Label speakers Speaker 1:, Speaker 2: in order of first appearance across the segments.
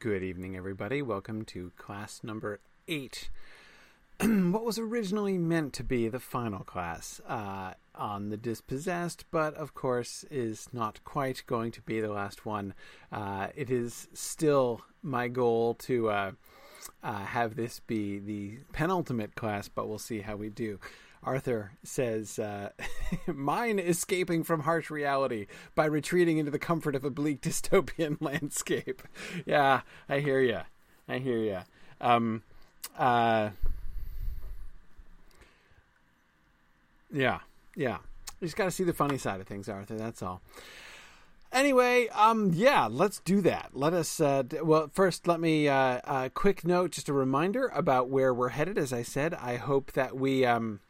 Speaker 1: Good evening, everybody. Welcome to class number eight. what was originally meant to be the final class uh, on the dispossessed, but of course is not quite going to be the last one. Uh, it is still my goal to uh, uh have this be the penultimate class, but we'll see how we do. Arthur says, uh, Mine escaping from harsh reality by retreating into the comfort of a bleak dystopian landscape. yeah, I hear you. I hear you. Um, uh, yeah, yeah. You just got to see the funny side of things, Arthur. That's all. Anyway, um, yeah, let's do that. Let us. Uh, d- well, first, let me. Uh, uh, quick note, just a reminder about where we're headed. As I said, I hope that we. Um,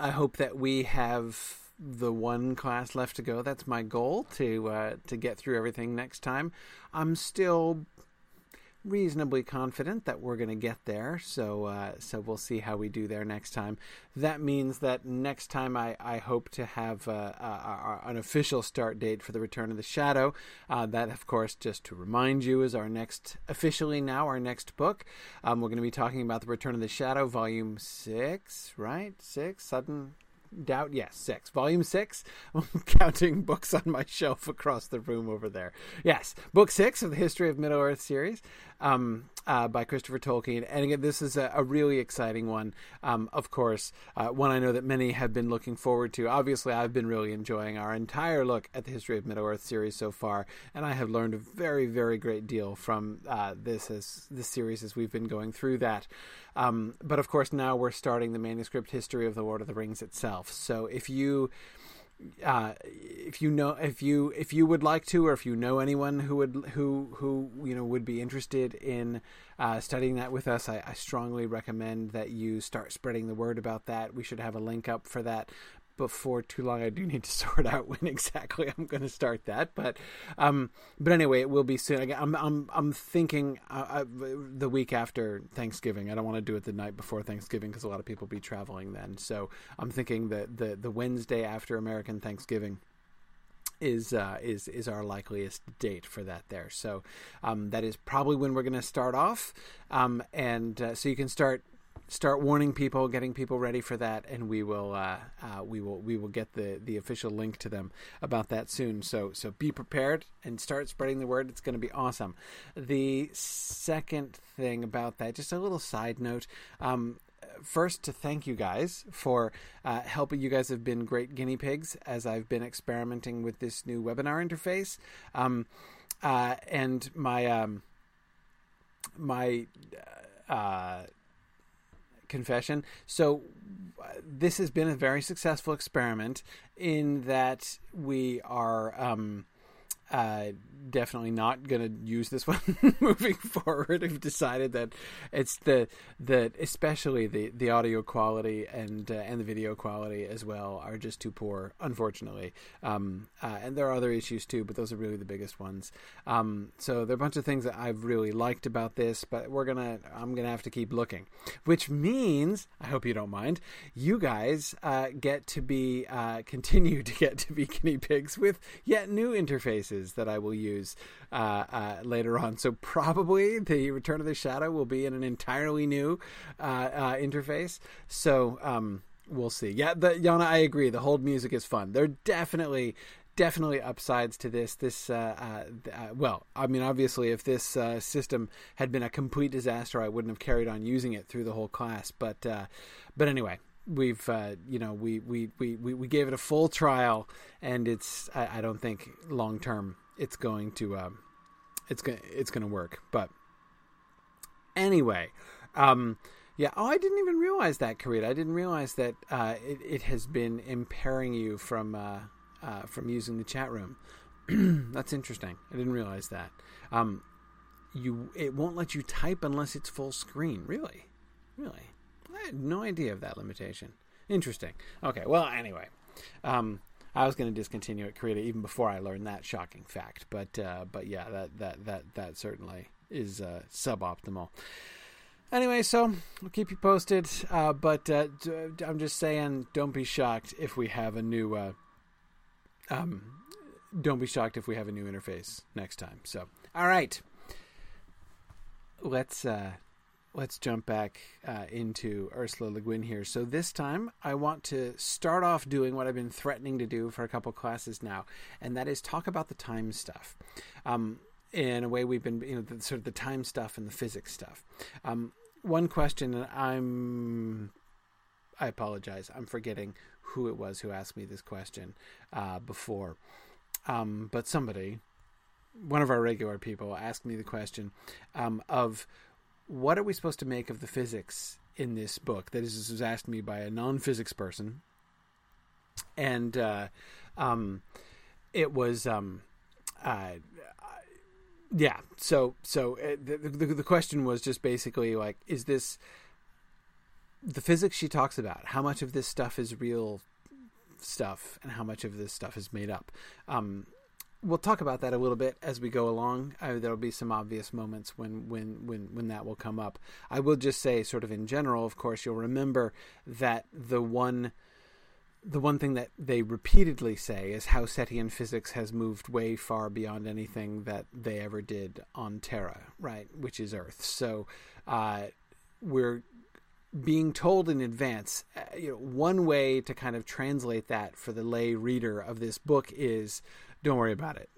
Speaker 1: I hope that we have the one class left to go. That's my goal to uh, to get through everything next time. I'm still reasonably confident that we're going to get there. So uh, so we'll see how we do there next time. That means that next time I, I hope to have uh, uh, an official start date for the Return of the Shadow. Uh, that, of course, just to remind you, is our next officially now our next book. Um, we're going to be talking about the Return of the Shadow, Volume Six, right? Six sudden doubt yes six. Volume six i'm counting books on my shelf across the room over there. Yes book six of the history of middle earth series. Um, uh, by Christopher Tolkien. And again, this is a, a really exciting one. Um, of course, uh, one I know that many have been looking forward to. Obviously, I've been really enjoying our entire look at the history of Middle Earth series so far, and I have learned a very, very great deal from uh, this as this series as we've been going through that. Um, but of course, now we're starting the manuscript history of the Lord of the Rings itself. So if you uh, if you know if you if you would like to or if you know anyone who would who who you know would be interested in uh, studying that with us I, I, strongly recommend that you start spreading the word about that. We should have a link up for that before too long. I do need to sort out when exactly I'm going to start that, but um, but anyway, it will be soon. I'm I'm I'm thinking uh, uh, the week after Thanksgiving. I don't want to do it the night before Thanksgiving because a lot of people be traveling then. So I'm thinking that the the Wednesday after American Thanksgiving is uh, is is our likeliest date for that there. So um, that is probably when we're going to start off, um, and uh, so you can start start warning people, getting people ready for that, and we will uh, uh, we will we will get the the official link to them about that soon. So so be prepared and start spreading the word. It's going to be awesome. The second thing about that, just a little side note. Um, first to thank you guys for uh, helping. You guys have been great guinea pigs as I've been experimenting with this new webinar interface. Um, uh, and my um, my uh, confession. So this has been a very successful experiment in that we are um, uh, definitely not going to use this one moving forward. I've decided that it's the that especially the the audio quality and uh, and the video quality as well are just too poor, unfortunately. Um, uh, and there are other issues too, but those are really the biggest ones. Um, so there are a bunch of things that I've really liked about this, but we're gonna I'm gonna have to keep looking, which means I hope you don't mind. You guys uh, get to be uh, continue to get to be guinea pigs with yet new interfaces that I will use uh, uh, later on. So probably the Return of the Shadow will be in an entirely new uh, uh, interface. So um, we'll see. Yeah, the, Yana, I agree. The hold music is fun. There are definitely definitely upsides to this. This, uh, uh, uh, well, I mean, obviously, if this uh, system had been a complete disaster, I wouldn't have carried on using it through the whole class. But, but anyway, we've, you know, we, we, we, we gave it a full trial, and it's, I, I don't think long term it's going to um, it's going it's going to work. But anyway, um, yeah. Oh, I didn't even realize that, Karita. I didn't realize that uh, it, it has been impairing you from uh, uh, from using the chat room. That's interesting. I didn't realize that. Um, you it won't let you type unless it's full screen. Really, really. I had no idea of that limitation. Interesting. Okay. Well, anyway. Um, I was going to discontinue at Krita even before I learned that shocking fact. But uh, but yeah, that that that that certainly is uh, suboptimal. Anyway, so I'll keep you posted. Uh, but uh, I'm just saying, don't be shocked if we have a new. Uh, um, don't be shocked if we have a new interface next time. So, all right. let's uh, let's jump back uh, into Ursula Le Guin here. So this time, I want to start off doing what I've been threatening to do for a couple classes now, and that is talk about the time stuff. Um, in a way, we've been you know the, sort of the time stuff and the physics stuff. Um, one question, and I'm I apologize, I'm forgetting who it was who asked me this question uh, before, um, but somebody. One of our regular people asked me the question um, of what are we supposed to make of the physics in this book? That is, this was asked me by a non-physics person, and uh, um, it was um, uh, yeah. So so uh, the, the the question was just basically like, is this the physics she talks about? How much of this stuff is real stuff, and how much of this stuff is made up? Um, we'll talk about that a little bit as we go along. Uh, there'll be some obvious moments when, when, when, when that will come up. I will just say, sort of in general, of course, you'll remember that the one the one thing that they repeatedly say is how Cetian physics has moved way far beyond anything that they ever did on Terra, right? Which is Earth. So uh, we're being told in advance. Uh, you know, one way to kind of translate that for the lay reader of this book is don't worry about it.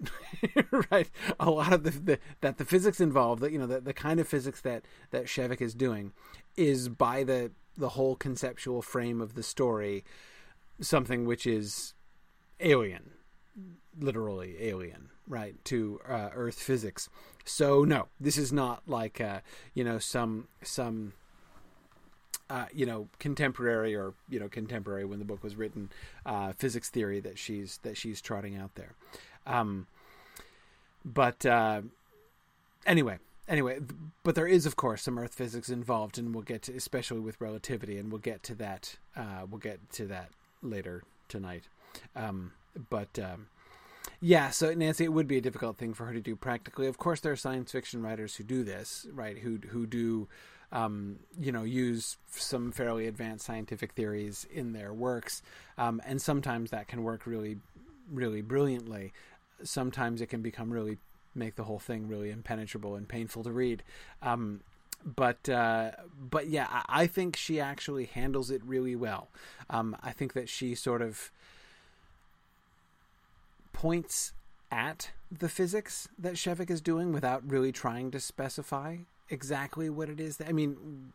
Speaker 1: Right? A lot of the, the, that the physics involved that you know the, the kind of physics that that Shevek is doing is by the the whole conceptual frame of the story something which is alien literally alien right to uh, earth physics. So no this is not like uh, you know some some uh, you know, contemporary or you know, contemporary when the book was written, uh, physics theory that she's that she's trotting out there. Um, but uh, anyway, anyway, but there is of course some Earth physics involved, and we'll get to, especially with relativity, and we'll get to that. Uh, we'll get to that later tonight. Um, but um, yeah, so Nancy, it would be a difficult thing for her to do practically. Of course, there are science fiction writers who do this, right? Who who do um, you know, use some fairly advanced scientific theories in their works, um, and sometimes that can work really, really brilliantly. Sometimes it can become really make the whole thing really impenetrable and painful to read. Um, but uh, but yeah, I, I, think she actually handles it really well. Um, I think that she sort of points at the physics that Shevek is doing without really trying to specify exactly what it is. That, I mean,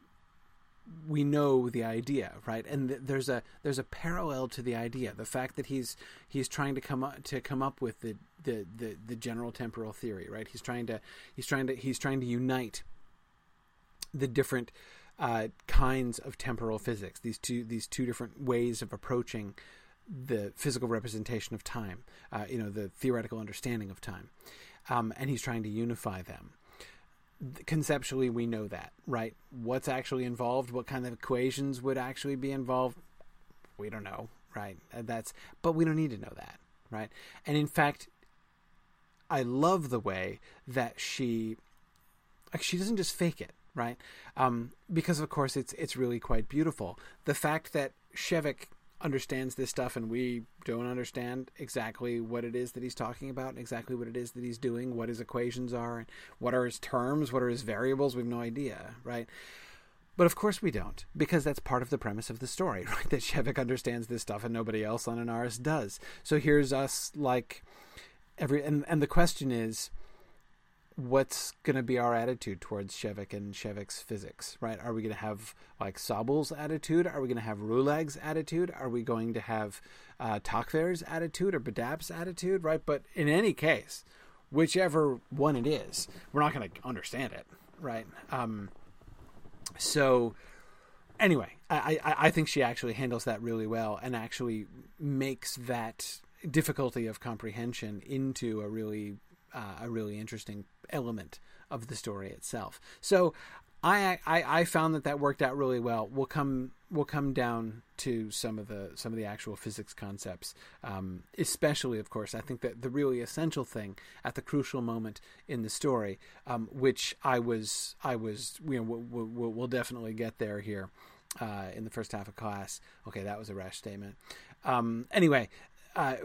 Speaker 1: we know the idea, right? And th- there's a there's a parallel to the idea. The fact that he's he's trying to come up to come up with the, the the the general temporal theory, right? He's trying to he's trying to he's trying to unite the different uh, kinds of temporal physics. These two these two different ways of approaching the physical representation of time. Uh, you know, the theoretical understanding of time, um, and he's trying to unify them conceptually we know that, right? What's actually involved, what kind of equations would actually be involved, we don't know, right? That's but we don't need to know that, right? And in fact, I love the way that she like she doesn't just fake it, right? Um, because of course it's it's really quite beautiful. The fact that Shevek understands this stuff and we don't understand exactly what it is that he's talking about and exactly what it is that he's doing, what his equations are, and what are his terms, what are his variables, we have no idea, right? But of course we don't, because that's part of the premise of the story, right? That Shevek understands this stuff and nobody else on Anarres does. So here's us like every and, and the question is what's going to be our attitude towards Shevek and Shevek's physics, right? Are we going to have like Sabul's attitude? Are we going to have Rulag's attitude? Are we going to have uh, Takver's attitude or Bedap's attitude, right? But in any case, whichever one it is, we're not going to understand it, right? Um, so anyway, I, I, I think she actually handles that really well and actually makes that difficulty of comprehension into a really uh, a really interesting element of the story itself. So I, I, I found that that worked out really well. We'll come we'll come down to some of the some of the actual physics concepts, um, especially of course. I think that the really essential thing at the crucial moment in the story, um, which I was I was you know we'll, we'll, we'll definitely get there here uh, in the first half of class. Okay, that was a rash statement. Um, anyway, uh,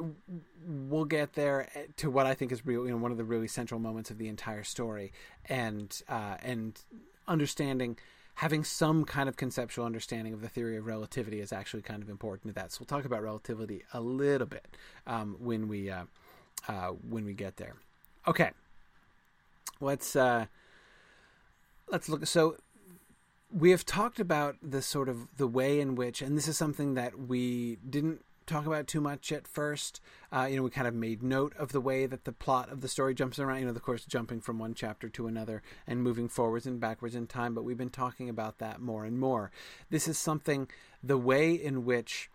Speaker 1: we'll get there to what I think is you know, one of the really central moments of the entire story, and uh, and understanding having some kind of conceptual understanding of the theory of relativity is actually kind of important to that. So we'll talk about relativity a little bit um, when we uh, uh, when we get there. Okay, let's uh, let's look. So we have talked about the sort of the way in which, and this is something that we didn't talk about too much at first. Uh, you know, we kind of made note of the way that the plot of the story jumps around. You know, of course, jumping from one chapter to another and moving forwards and backwards in time. But we've been talking about that more and more. This is something the way in which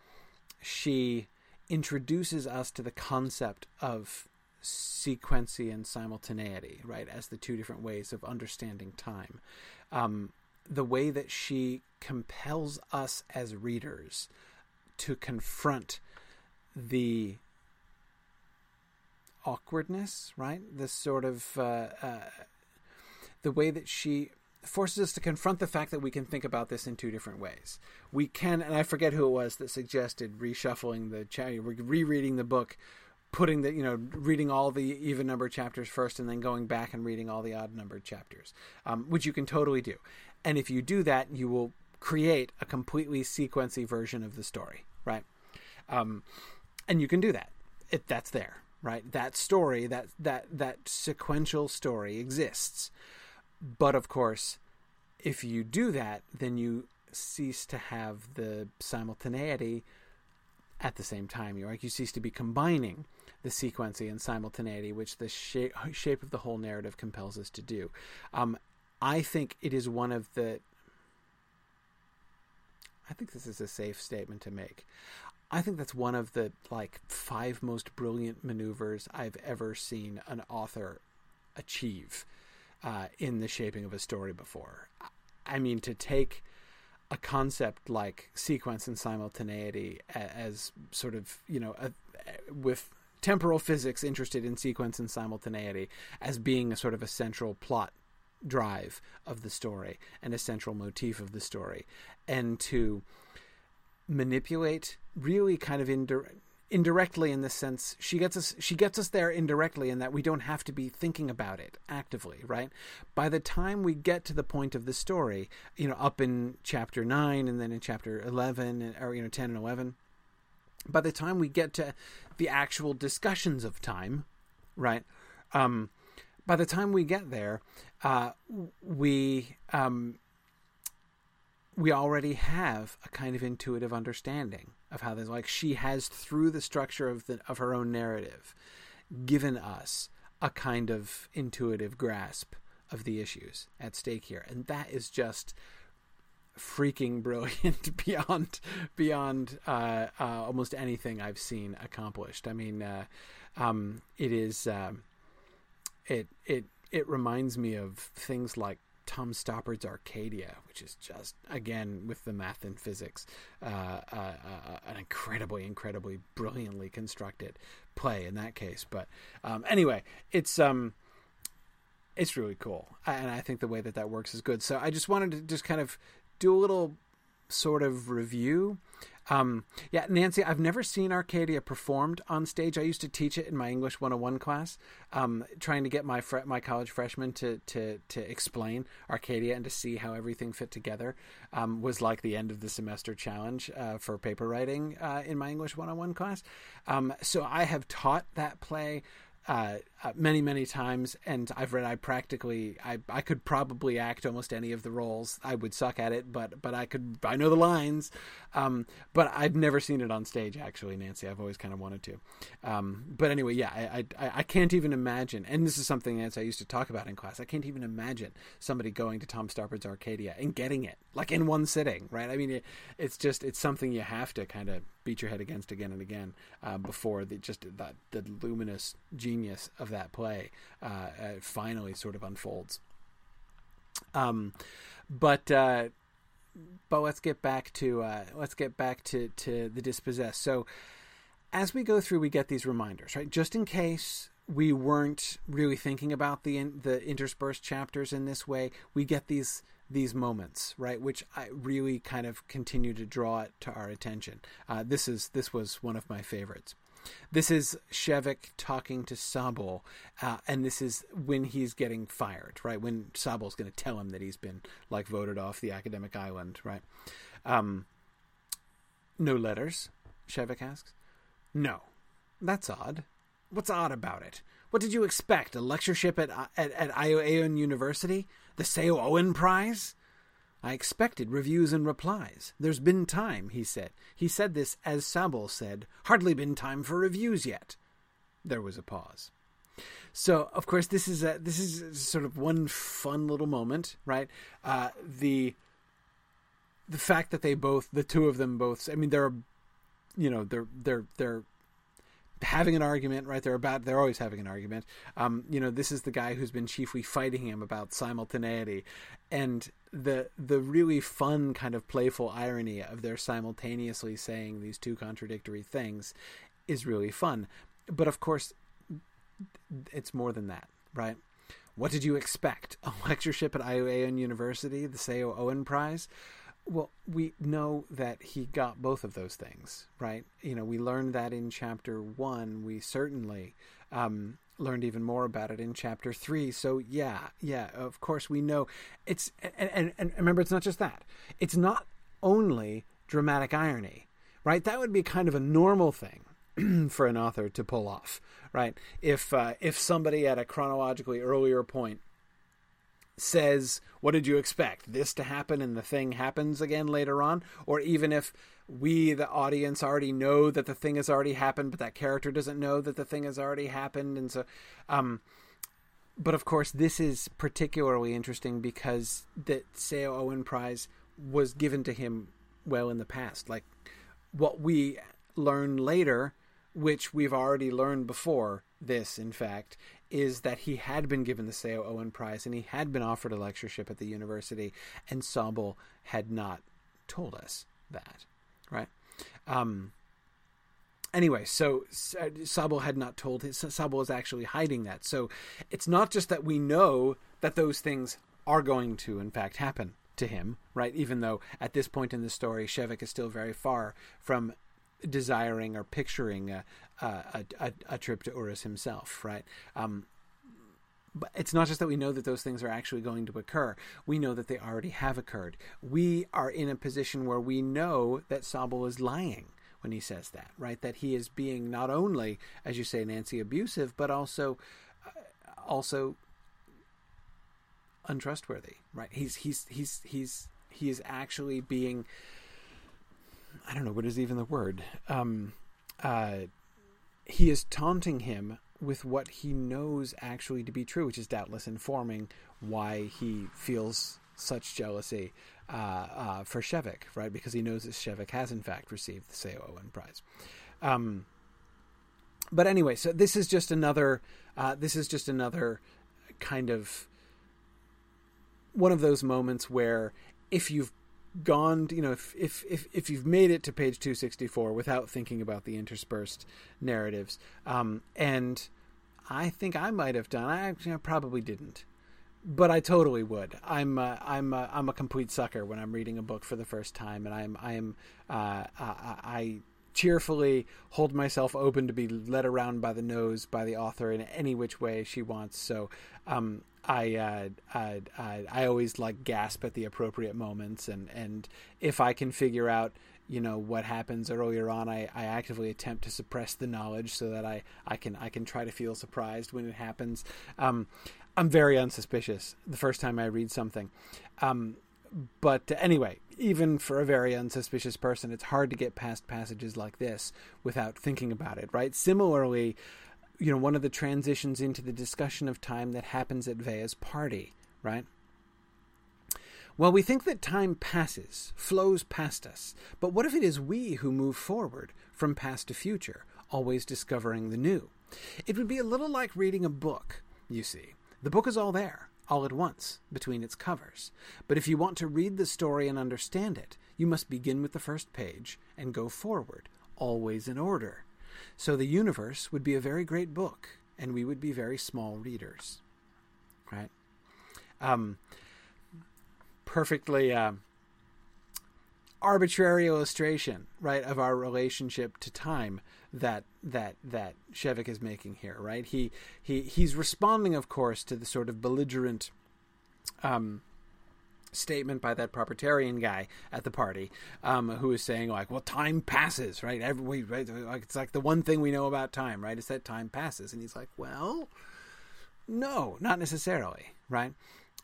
Speaker 1: she introduces us to the concept of sequency and simultaneity, right, as the two different ways of understanding time. Um, the way that she compels us as readers to confront the awkwardness, right? This sort of uh, uh, the way that she forces us to confront the fact that we can think about this in two different ways. We can, and I forget who it was that suggested reshuffling the chapter, rereading the book, putting the you know reading all the even number chapters first, and then going back and reading all the odd numbered chapters, um, which you can totally do. And if you do that, you will create a completely sequency version of the story, right? Um, and you can do that. It, that's there, right? That story, that that that sequential story exists. But of course, if you do that, then you cease to have the simultaneity at the same time. You like you cease to be combining the sequency and simultaneity, which the shape, shape of the whole narrative compels us to do. Um, I think it is one of the I think this is a safe statement to make. I think that's one of the like five most brilliant maneuvers I've ever seen an author achieve uh, in the shaping of a story before. I mean, to take a concept like sequence and simultaneity as sort of you know a, with temporal physics interested in sequence and simultaneity as being a sort of a central plot drive of the story and a central motif of the story, and to manipulate really kind of indir- indirectly in the sense she gets us she gets us there indirectly in that we don't have to be thinking about it actively right? By the time we get to the point of the story you know up in chapter 9 and then in chapter 11 or you know 10 and 11 by the time we get to the actual discussions of time right um by the time we get there, uh, we um, we already have a kind of intuitive understanding of how this. Like she has, through the structure of the of her own narrative, given us a kind of intuitive grasp of the issues at stake here, and that is just freaking brilliant beyond beyond uh, uh, almost anything I've seen accomplished. I mean, uh, um, it is. Um, it it it reminds me of things like Tom Stoppard's Arcadia, which is just again with the math and physics, uh, uh, uh, an incredibly, incredibly brilliantly constructed play in that case. But um, anyway, it's um, it's really cool, and I think the way that that works is good. So I just wanted to just kind of do a little sort of review um, yeah, Nancy, I've never seen Arcadia performed on stage. I used to teach it in my English 101 class, um, trying to get my fre- my college freshmen to, to, to explain Arcadia and to see how everything fit together um, was like the end of the semester challenge uh, for paper writing uh, in my English 101 class. Um, so I have taught that play uh, uh, many many times and i've read i practically I, I could probably act almost any of the roles. I would suck at it but but i could i know the lines. Um, but i've never seen it on stage actually nancy. I've always kind of wanted to. Um, but anyway yeah I, I, I can't even imagine and this is something nancy i used to talk about in class. I can't even imagine somebody going to tom stoppard's arcadia and getting it like in one sitting right? I mean it, it's just it's something you have to kind of beat your head against again and again uh, before the just that the luminous genius of that play uh, uh, finally sort of unfolds. Um, but uh, but let's get back to uh, let's get back to to the dispossessed. So as we go through, we get these reminders, right? Just in case we weren't really thinking about the the interspersed chapters in this way, we get these these moments, right? Which I really kind of continue to draw it to our attention. Uh, this is this was one of my favorites. This is Shevek talking to Sabul, uh, and this is when he's getting fired, right? When Sabul's going to tell him that he's been like voted off the academic island, right? Um, no letters, Shevek asks. No, that's odd. What's odd about it? What did you expect? A lectureship at at, at Ieu Eun University? The Seo Oen Prize? I expected reviews and replies. There's been time, he said. He said this as Sabul said, hardly been time for reviews yet. There was a pause. So, of course, this is a this is sort of one fun little moment, right? Uh, the the fact that they both, the two of them both, I mean, they're, you know, they're they're they're having an argument, right? They're about they're always having an argument. Um, you know, this is the guy who's been chiefly fighting him about simultaneity, and the the really fun kind of playful irony of their simultaneously saying these two contradictory things is really fun. But of course, it's more than that, right? What did you expect? A lectureship at Ieu Eun University, the Seo Oen Prize? Well, we know that he got both of those things, right? You know, we learned that in chapter one. We certainly um, learned even more about it in chapter three. So yeah, yeah, of course we know it's and, and, and remember it's not just that. It's not only dramatic irony, right? That would be kind of a normal thing for an author to pull off, right? If uh, if somebody at a chronologically earlier point says, What did you expect? This to happen and the thing happens again later on? Or even if we, the audience, already know that the thing has already happened, but that character doesn't know that the thing has already happened. And so, um, but of course, this is particularly interesting because the Seo Oen Prize was given to him well in the past. Like what we learn later, which we've already learned before this, in fact, is that he had been given the Seo Oen Prize and he had been offered a lectureship at the university, and Sabul had not told us that, right? Um, anyway, so uh, Sabul had not told his Sabul is actually hiding that. So it's not just that we know that those things are going to, in fact, happen to him, right? Even though at this point in the story, Shevek is still very far from desiring or picturing a, a, a, a trip to Urras himself, right? Um, but it's not just that we know that those things are actually going to occur. We know that they already have occurred. We are in a position where we know that Sabul is lying when he says that, right? That he is being not only, as you say, Nancy, abusive, but also, uh, also untrustworthy, right? He's he's he's he's he is actually being I don't know what is even the word. Um, uh, he is taunting him with what he knows actually to be true, which is doubtless informing why he feels such jealousy uh, uh, for Shevek, right? Because he knows that Shevek has in fact received the Seo Oen Prize. Um, but anyway, so this is just another. Uh, this is just another kind of one of those moments where if you've gone, you know, if, if, if, if you've made it to page 264 without thinking about the interspersed narratives, um, and I think I might have done, I, I probably didn't, but I totally would. I'm I'm I'm a complete sucker when I'm reading a book for the first time, and I'm I'm uh, I, I cheerfully hold myself open to be led around by the nose by the author in any which way she wants. So um, I, uh, I, I I always like gasp at the appropriate moments, and and if I can figure out you know what happens earlier on, I, I actively attempt to suppress the knowledge so that I, I can I can try to feel surprised when it happens. Um, I'm very unsuspicious the first time I read something. Um, but anyway, even for a very unsuspicious person, it's hard to get past passages like this without thinking about it, right? Similarly, you know, one of the transitions into the discussion of time that happens at Vea's party, right? Well, we think that time passes, flows past us, but what if it is we who move forward from past to future, always discovering the new? It would be a little like reading a book, you see. The book is all there, all at once, between its covers. But if you want to read the story and understand it, you must begin with the first page and go forward, always in order. So the universe would be a very great book, and we would be very small readers. Right? Um, perfectly uh, arbitrary illustration, right, of our relationship to time that that that Shevek is making here, right? He he he's responding, of course, to the sort of belligerent um, statement by that proprietarian guy at the party, um, who is saying like, "Well, time passes, right? Every right, like it's like the one thing we know about time, right? Is that time passes." And he's like, "Well, no, not necessarily, right?"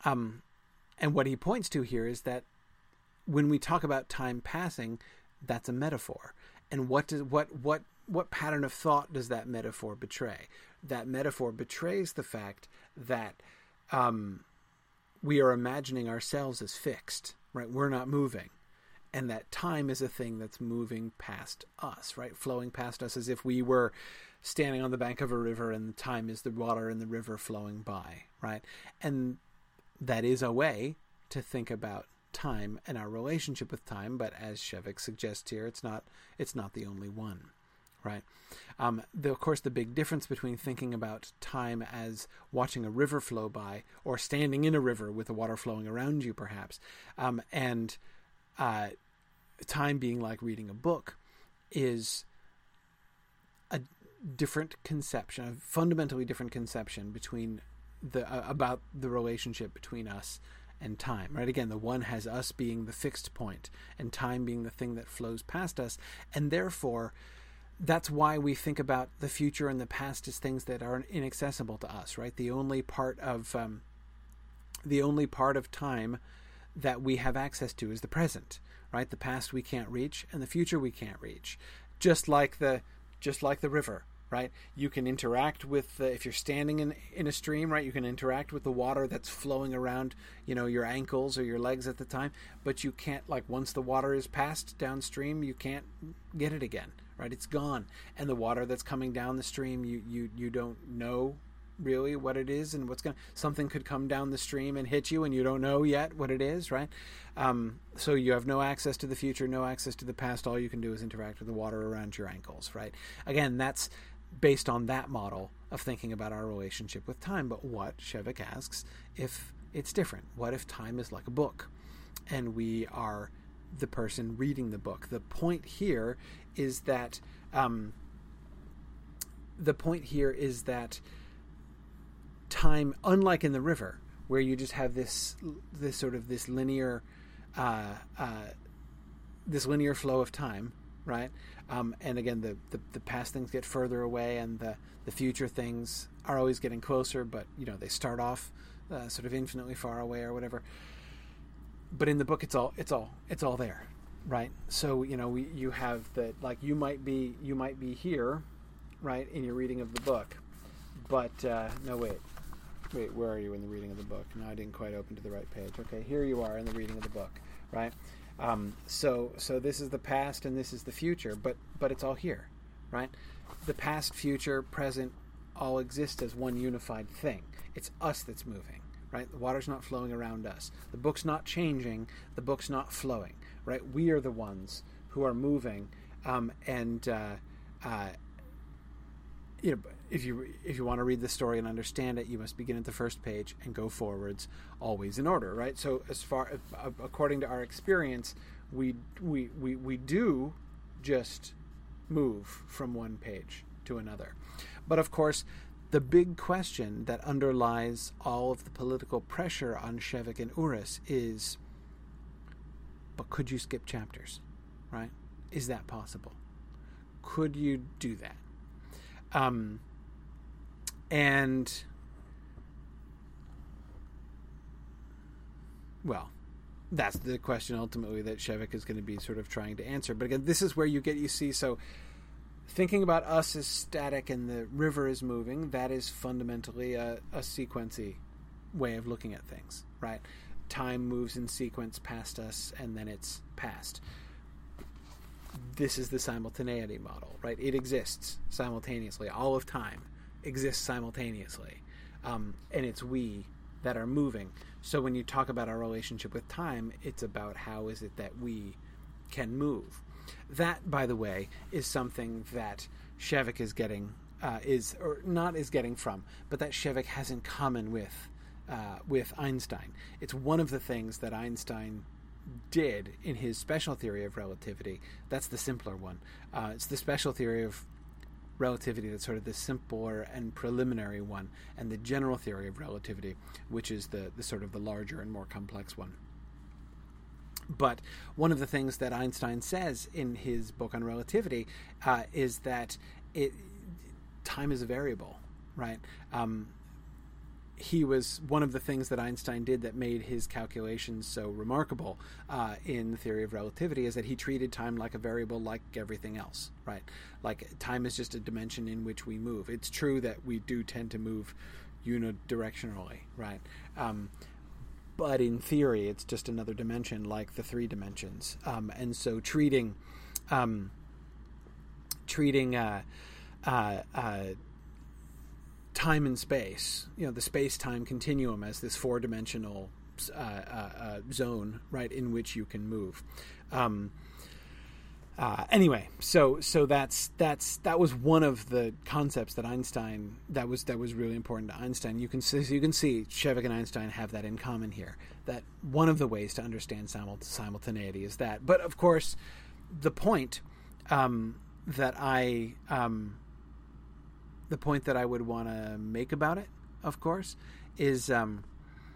Speaker 1: Um, and what he points to here is that when we talk about time passing, that's a metaphor. And what does what what what pattern of thought does that metaphor betray? That metaphor betrays the fact that um, we are imagining ourselves as fixed, right? We're not moving. And that time is a thing that's moving past us, right? Flowing past us as if we were standing on the bank of a river and time is the water in the river flowing by, right? And that is a way to think about time and our relationship with time, but as Shevek suggests here, it's not it's not the only one right? Um, the, of course, the big difference between thinking about time as watching a river flow by or standing in a river with the water flowing around you, perhaps, um, and uh, time being like reading a book is a different conception, a fundamentally different conception between the uh, about the relationship between us and time, right? Again, the one has us being the fixed point and time being the thing that flows past us, and therefore that's why we think about the future and the past as things that are inaccessible to us, right? The only part of um, the only part of time that we have access to is the present, right? The past we can't reach, and the future we can't reach. Just like the just like the river, right? You can interact with the, if you're standing in in a stream, right? You can interact with the water that's flowing around, you know, your ankles or your legs at the time, but you can't like once the water is passed downstream, you can't get it again, right? It's gone, and the water that's coming down the stream, you you you don't know really what it is and what's going to something could come down the stream and hit you and you don't know yet what it is right? Um, so you have no access to the future no access to the past. All you can do is interact with the water around your ankles right? Again that's based on that model of thinking about our relationship with time. But what shevek asks if it's different what if time is like a book and we are the person reading the book the point here is that um, the point here is that time, unlike in the river, where you just have this this sort of this linear uh, uh, this linear flow of time, right? Um, and again, the, the, the past things get further away, and the the future things are always getting closer, but you know they start off uh, sort of infinitely far away or whatever. But in the book, it's all it's all it's all there, right? So you know, we, you have that like you might be you might be here, right, in your reading of the book, but uh, no wait, wait, where are you in the reading of the book? No, I didn't quite open to the right page. Okay, here you are in the reading of the book, right? Um, so so this is the past and this is the future, but but it's all here, right? The past, future, present, all exist as one unified thing. It's us that's moving, right? The water's not flowing around us. The book's not changing. The book's not flowing right? We are the ones who are moving, um, and uh, uh, you know, if you if you want to read the story and understand it, you must begin at the first page and go forwards, always in order, right? So, as far uh, according to our experience, we we we we do just move from one page to another, but of course. The big question that underlies all of the political pressure on Shevek and Urras is but could you skip chapters? Right? Is that possible? Could you do that? Um, and well, that's the question ultimately that Shevek is going to be sort of trying to answer. But again, this is where you get you see so thinking about us as static and the river is moving, that is fundamentally a, a sequency way of looking at things, right? time moves in sequence past us and then it's past. This is the simultaneity model, right? It exists simultaneously. All of time exists simultaneously. Um, and it's we that are moving. So when you talk about our relationship with time, it's about how is it that we can move. That, by the way, is something that Shevek is getting, uh, is or not is getting from, but that Shevek has in common with uh, with Einstein. It's one of the things that Einstein did in his special theory of relativity. That's the simpler one. Uh, it's the special theory of relativity that's sort of the simpler and preliminary one, and the general theory of relativity, which is the, the sort of the larger and more complex one. But one of the things that Einstein says in his book on relativity uh, is that it, time is a variable, right? Um, he was one of the things that Einstein did that made his calculations so remarkable uh, in the theory of relativity is that he treated time like a variable like everything else, right? Like time is just a dimension in which we move. It's true that we do tend to move unidirectionally, right? Um, but in theory, it's just another dimension like the three dimensions. Um, and so treating um, treating uh, uh, uh, time and space, you know, the space time continuum as this four dimensional uh, uh, uh, zone, right, in which you can move. Um, uh, anyway, so so that's that's that was one of the concepts that Einstein that was that was really important to Einstein. You can see you can see Shevek and Einstein have that in common here. That one of the ways to understand simultaneity is that. But of course, the point um, that I um, the point that I would want to make about it, of course, is um,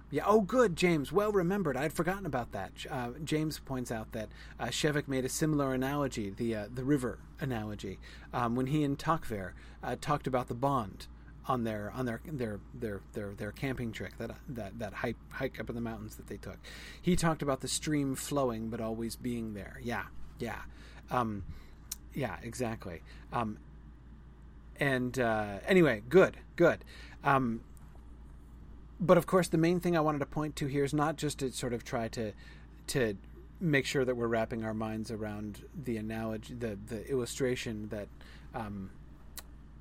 Speaker 1: yeah. Oh, good, James. Well remembered. I had forgotten about that. Uh, James points out that uh, Shevek made a similar analogy, the uh, the river analogy, um, when he and Takver uh, talked about the bond on their on their their their their, their camping trip that that that hike hike up in the mountains that they took. He talked about the stream flowing but always being there. Yeah, yeah, um, yeah, exactly. Um, and uh, anyway, good, good. But of course, the main thing I wanted to point to here is not just to sort of try to to make sure that we're wrapping our minds around the analogy, the the illustration that um,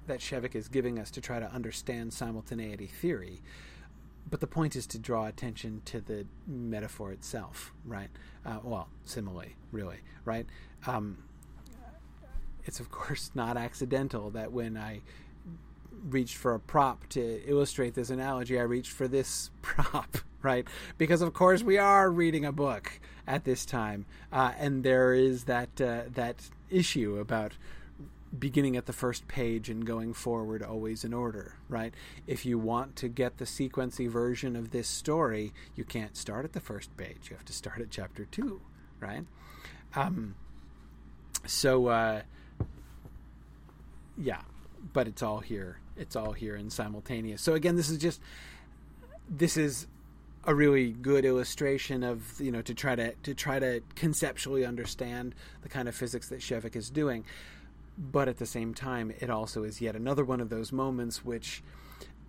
Speaker 1: that Shevek is giving us to try to understand simultaneity theory. But the point is to draw attention to the metaphor itself, right? Uh, well, simile, really, right? Um, it's of course not accidental that when I reached for a prop to illustrate this analogy, I reached for this prop, right? Because of course we are reading a book at this time, uh, and there is that uh, that issue about beginning at the first page and going forward always in order, right? If you want to get the sequency version of this story, you can't start at the first page. You have to start at chapter two, right? Um, so, uh, yeah, but it's all here. It's all here in simultaneous. So again, this is just this is a really good illustration of you know to try to to try to conceptually understand the kind of physics that Shevek is doing. But at the same time, it also is yet another one of those moments which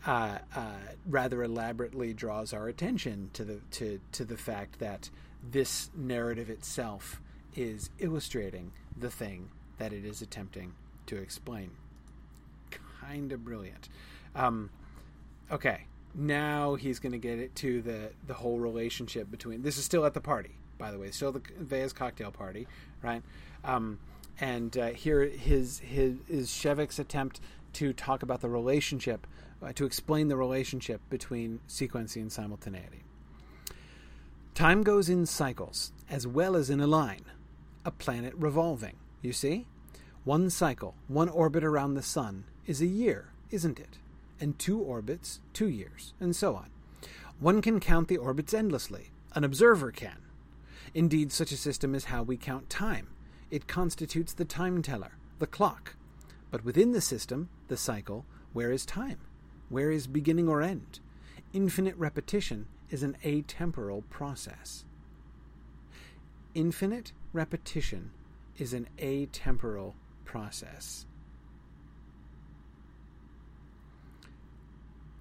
Speaker 1: uh, uh, rather elaborately draws our attention to the to to the fact that this narrative itself is illustrating the thing that it is attempting to explain. Kind of brilliant. Um, okay, now he's going to get it to the the whole relationship between. This is still at the party, by the way, still the Vea's cocktail party, right? Um, and uh, here his his is Shevek's attempt to talk about the relationship, uh, to explain the relationship between sequencing and simultaneity. Time goes in cycles as well as in a line, a planet revolving. You see? One cycle, one orbit around the sun, is a year, isn't it? And two orbits, two years, and so on. One can count the orbits endlessly. An observer can. Indeed, such a system is how we count time. It constitutes the time teller, the clock. But within the system, the cycle, where is time? Where is beginning or end? Infinite repetition is an atemporal process. Infinite repetition is an atemporal process.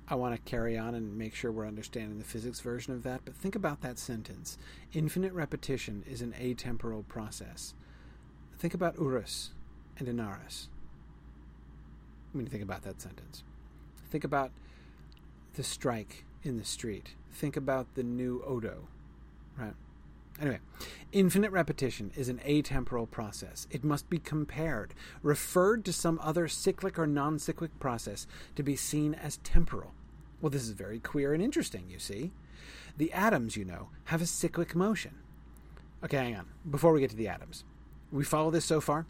Speaker 1: I want to carry on and make sure we're understanding the physics version of that, but think about that sentence. Infinite repetition is an atemporal process. Think about Urras and Anarres. I mean, think about that sentence, think about the strike in the street. Think about the new Odo, right? Anyway, infinite repetition is an atemporal process. It must be compared, referred to some other cyclic or non cyclic process to be seen as temporal. Well, this is very queer and interesting, you see. The atoms, you know, have a cyclic motion. Okay, hang on. Before we get to the atoms, we follow this so far,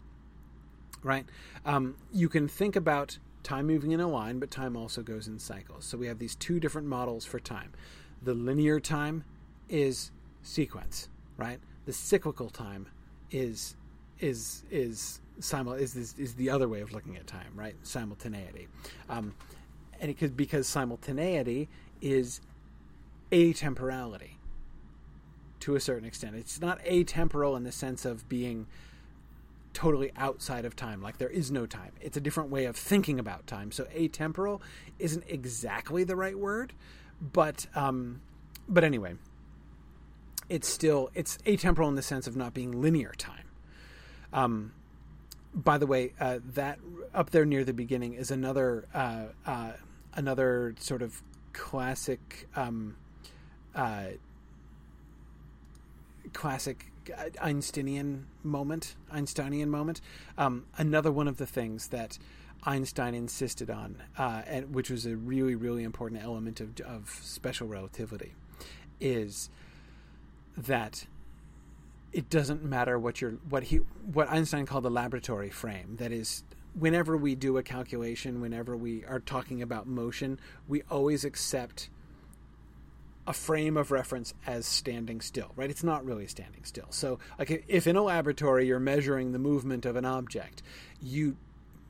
Speaker 1: right? Um, you can think about time moving in a line, but time also goes in cycles. So we have these two different models for time. The linear time is sequence, right? The cyclical time is is is simul is, is is the other way of looking at time, right? Simultaneity, um, and it could because simultaneity is atemporality to a certain extent. It's not atemporal in the sense of being totally outside of time, like there is no time. It's a different way of thinking about time. So atemporal isn't exactly the right word, but um, but anyway, it's still it's atemporal in the sense of not being linear time. Um, by the way, uh, that up there near the beginning is another uh, uh, another sort of classic um, uh, classic Einsteinian moment, Einsteinian moment. Um, another one of the things that Einstein insisted on, uh, and which was a really, really important element of, of special relativity, is that it doesn't matter what your what he what Einstein called the laboratory frame. That is, whenever we do a calculation, whenever we are talking about motion, we always accept a frame of reference as standing still, right? It's not really standing still. So, like if in a laboratory you're measuring the movement of an object, you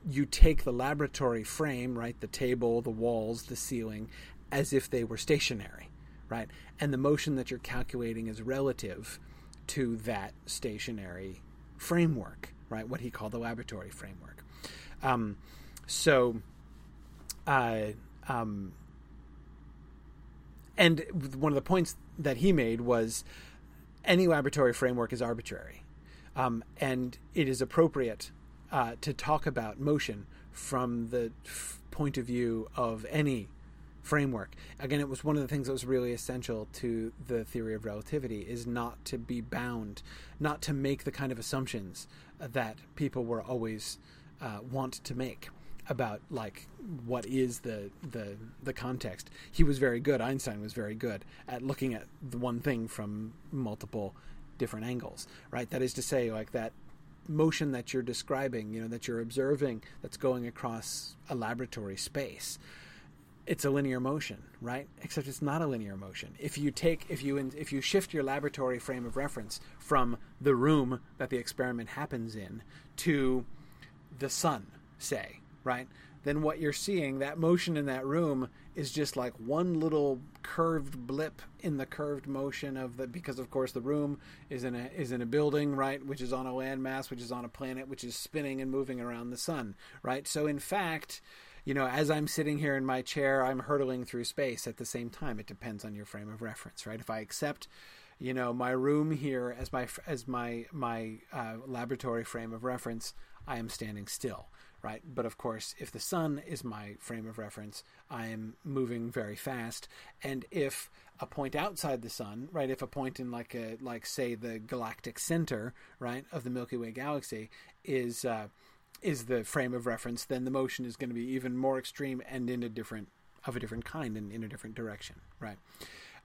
Speaker 1: you take the laboratory frame, right, the table, the walls, the ceiling, as if they were stationary, right? And the motion that you're calculating is relative to that stationary framework, right? What he called the laboratory framework. Um, so, uh, um, and one of the points that he made was any laboratory framework is arbitrary, um, and it is appropriate uh, to talk about motion from the f- point of view of any framework. Again, it was one of the things that was really essential to the theory of relativity is not to be bound, not to make the kind of assumptions that people were always uh, want to make about like what is the the the context. He was very good. Einstein was very good at looking at the one thing from multiple different angles, right? That is to say, like that motion that you're describing, you know, that you're observing, that's going across a laboratory space. It's a linear motion, right? Except it's not a linear motion. If you take, if you if you shift your laboratory frame of reference from the room that the experiment happens in to the sun, say, right? Then what you're seeing, that motion in that room, is just like one little curved blip in the curved motion of the because of course the room is in a is in a building, right, which is on a landmass, which is on a planet, which is spinning and moving around the sun, right? So in fact, you know, as I'm sitting here in my chair, I'm hurtling through space at the same time. It depends on your frame of reference, right? If I accept you know my room here as my as my my uh, laboratory frame of reference i am standing still right? But of course, if the sun is my frame of reference, I am moving very fast. And if a point outside the sun, right, if a point in like a like say the galactic center, right, of the Milky Way galaxy is uh, is the frame of reference, then the motion is going to be even more extreme and in a different of a different kind and in a different direction, right?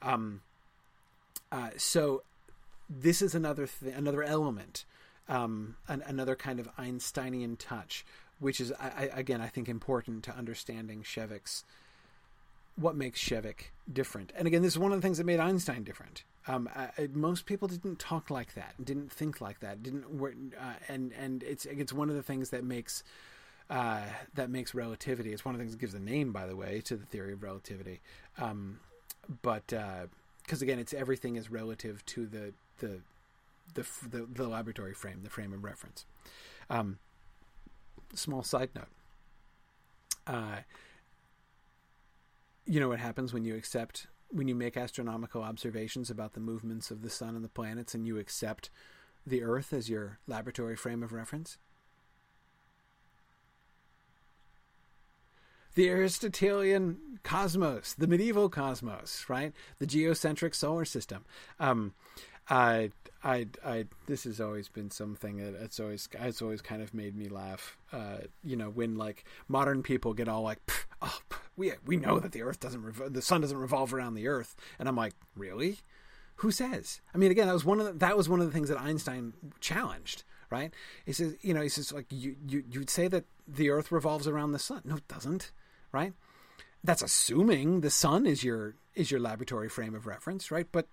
Speaker 1: Um, uh, so this is another th- another element, um, an, another kind of Einsteinian touch which is I, I, again I think important to understanding Shevek's what makes Shevek different. And again, this is one of the things that made Einstein different. Um, I, most people didn't talk like that, didn't think like that, didn't uh, and and it's it's one of the things that makes uh, that makes relativity. It's one of the things that gives the name, by the way, to the theory of relativity. Um, but because uh, again, it's everything is relative to the the the, the, the laboratory frame, the frame of reference. Um, small side note. You know what happens when you accept when you make astronomical observations about the movements of the sun and the planets and you accept the earth as your laboratory frame of reference? The aristotelian cosmos the medieval cosmos right? The geocentric solar system. Um, I, I, I, this has always been something that it's always, it's always kind of made me laugh. Uh, you know, when like modern people get all like, oh, we, we know that the Earth doesn't, rev- the sun doesn't revolve around the Earth, and I'm like, really? Who says? I mean, again, that was one of the, that was one of the things that Einstein challenged. Right? He says, you know, he says like you you you'd say that the Earth revolves around the sun. No, it doesn't. Right? That's assuming the sun is your is your laboratory frame of reference, right? But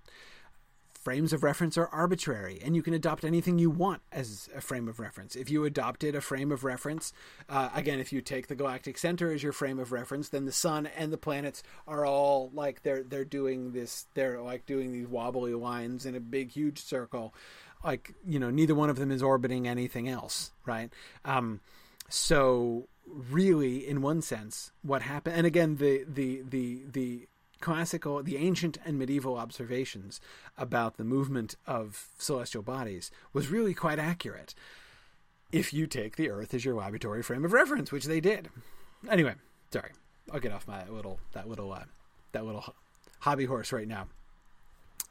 Speaker 1: frames of reference are arbitrary and you can adopt anything you want as a frame of reference. If you adopted a frame of reference, uh, again, if you take the galactic center as your frame of reference, then the sun and the planets are all like they're they're doing this. They're like doing these wobbly lines in a big, huge circle. Like you know, neither one of them is orbiting anything else, right? Um, so really, in one sense, what happened, and again, the the the the classical, the ancient and medieval observations about the movement of celestial bodies was really quite accurate if you take the Earth as your laboratory frame of reference, which they did. Anyway, sorry, I'll get off my little that little uh, that little hobby horse right now.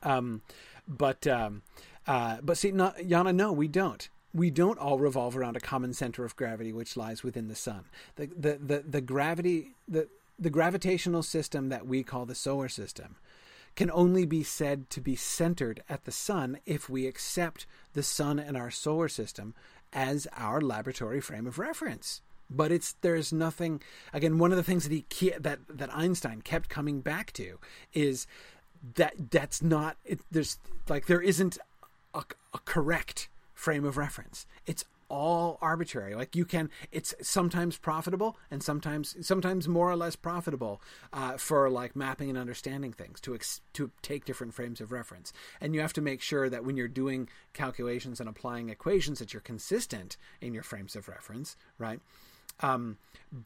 Speaker 1: Um, but um, uh, but see, not, Yana, no, we don't. We don't all revolve around a common center of gravity, which lies within the sun. The the the, the gravity the the gravitational system that we call the solar system can only be said to be centered at the sun if we accept the sun and our solar system as our laboratory frame of reference. But it's there's nothing again one of the things that he that that Einstein kept coming back to is that that's not it, there's like there isn't a, a correct frame of reference. It's all arbitrary. Like you can, it's sometimes profitable and sometimes sometimes more or less profitable uh, for like mapping and understanding things to ex- to take different frames of reference. And you have to make sure that when you're doing calculations and applying equations, that you're consistent in your frames of reference, right? Um,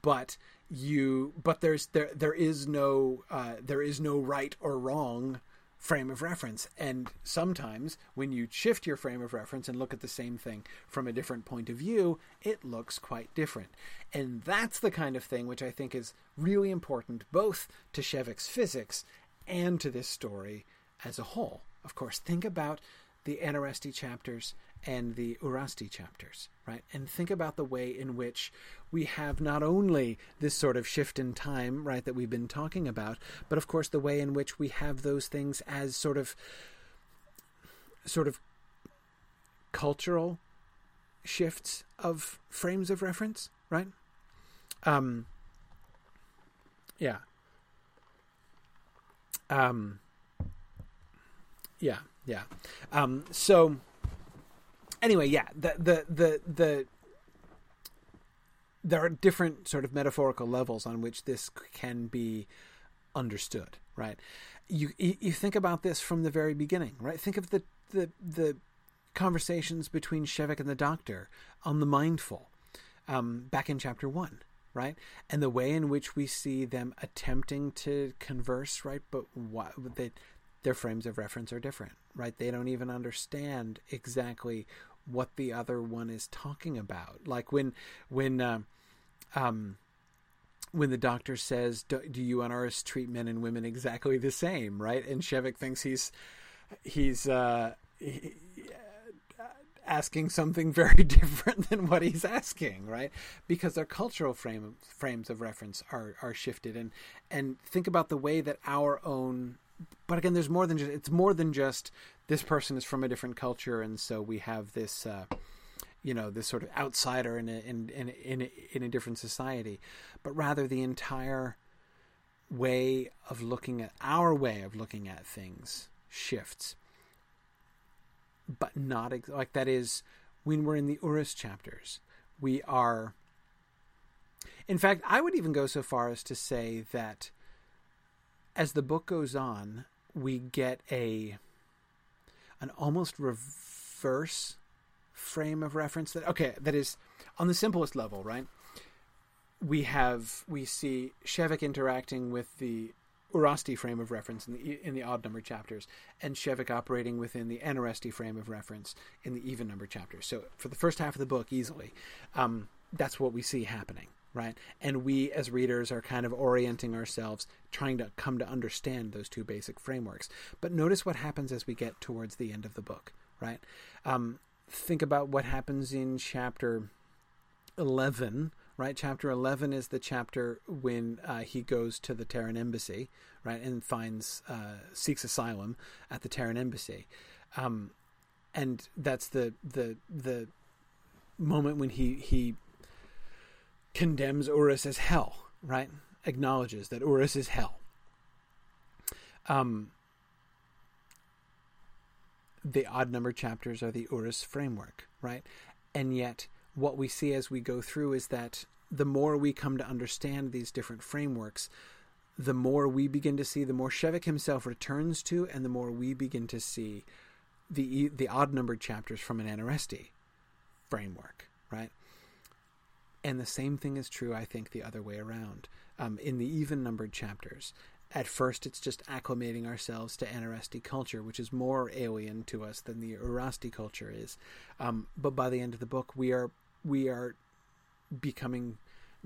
Speaker 1: but you, but there's there there is no uh, there is no right or wrong frame of reference. And sometimes when you shift your frame of reference and look at the same thing from a different point of view, it looks quite different. And that's the kind of thing which I think is really important both to Shevek's physics and to this story as a whole. Of course, think about the Anarresti chapters and the Urrasti chapters, right? And think about the way in which we have not only this sort of shift in time, right, that we've been talking about, but of course the way in which we have those things as sort of sort of cultural shifts of frames of reference, right? Um yeah. Um yeah, yeah. Um so anyway, yeah, the the the the there are different sort of metaphorical levels on which this can be understood, right? You you think about this from the very beginning, right? Think of the the the conversations between Shevek and the Doctor on the mindful, um, back in chapter one, right? And the way in which we see them attempting to converse, right? But what they, their frames of reference are different, right? They don't even understand exactly what the other one is talking about. Like when when uh, um, when the doctor says, do, "Do you on Earth treat men and women exactly the same?" Right, and Shevek thinks he's he's uh, he, asking something very different than what he's asking, right? Because their cultural frame frames of reference are are shifted, and and think about the way that our own. But again, there's more than just. It's more than just this person is from a different culture, and so we have this, uh, you know, this sort of outsider in a, in in in a, in a different society, but rather the entire way of looking at our way of looking at things shifts. But not ex- like that is when we're in the Urras chapters, we are. In fact, I would even go so far as to say that as the book goes on, we get a an almost reverse frame of reference that okay that is on the simplest level right we have we see Shevek interacting with the Urrasti frame of reference in the in the odd number chapters, and Shevek operating within the Anarresti frame of reference in the even number chapters. So for the first half of the book, easily, um, that's what we see happening right? And we as readers are kind of orienting ourselves, trying to come to understand those two basic frameworks. But notice what happens as we get towards the end of the book, right? Um, think about what happens in chapter 11, right? Chapter 11 is the chapter when uh, he goes to the Terran embassy, right, and finds, uh, seeks asylum at the Terran embassy. Um, and that's the, the, the moment when he, he condemns Urras as hell, right? Acknowledges that Urras is hell. Um, the odd number chapters are the Urras framework, right? And yet, what we see as we go through is that the more we come to understand these different frameworks, the more we begin to see, the more Shevek himself returns to, and the more we begin to see the the odd numbered chapters from an Anarresti framework, right? And the same thing is true, I think, the other way around. Um, in the even numbered chapters, at first it's just acclimating ourselves to Anarresti culture, which is more alien to us than the Urrasti culture is. Um, but by the end of the book, we are we are becoming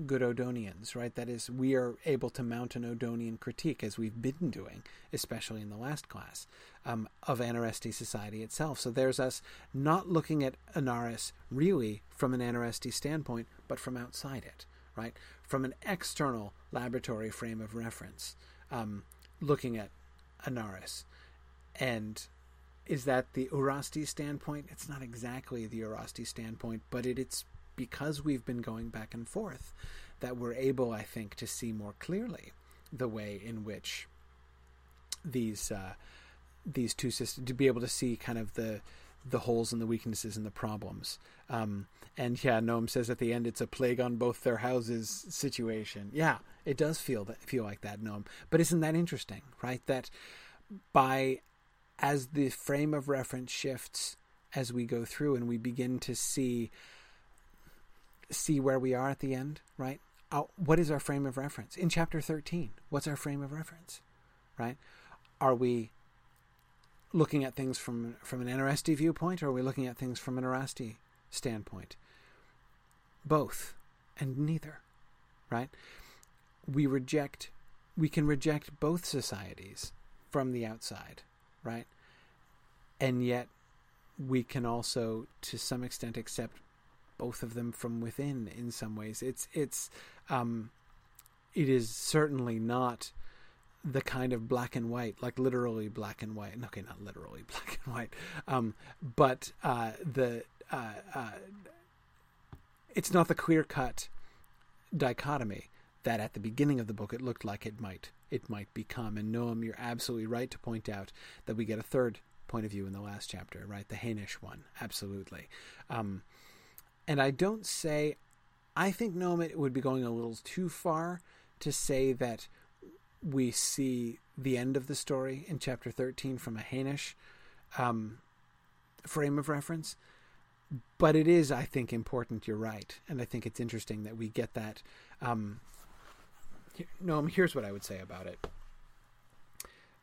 Speaker 1: good Odonians, right? That is, we are able to mount an Odonian critique, as we've been doing, especially in the last class, um, of Anarresti society itself. So there's us not looking at Anarres really from an Anarresti standpoint, but from outside it, right? From an external laboratory frame of reference, um, looking at Anarres. And is that the Urrasti standpoint? It's not exactly the Urrasti standpoint, but it, it's because we've been going back and forth that we're able, I think, to see more clearly the way in which these uh, these two systems to be able to see kind of the the holes and the weaknesses and the problems. Um, and yeah, Noam says at the end it's a plague on both their houses situation. Yeah, it does feel that feel like that, Noam. But isn't that interesting, right? That by as the frame of reference shifts as we go through and we begin to see see where we are at the end, right? Uh, what is our frame of reference? In chapter 13, what's our frame of reference, right? Are we looking at things from, from an Anarresti viewpoint or are we looking at things from an Urrasti standpoint? Both and neither, right? We reject, we can reject both societies from the outside, right? And yet we can also, to some extent, accept both of them from within in some ways. It's it's um, it is certainly not the kind of black and white, like literally black and white. Okay, not literally black and white, um, but uh, the uh, uh, it's not the clear cut dichotomy that at the beginning of the book it looked like it might it might become. And Noam, you're absolutely right to point out that we get a third point of view in the last chapter, right? The Hainish one, absolutely. Um, and I don't say, I think Noam it would be going a little too far to say that we see the end of the story in chapter 13 from a Hainish um, frame of reference. But it is, I think, important. You're right, and I think it's interesting that we get that. Um, Noam, here's what I would say about it.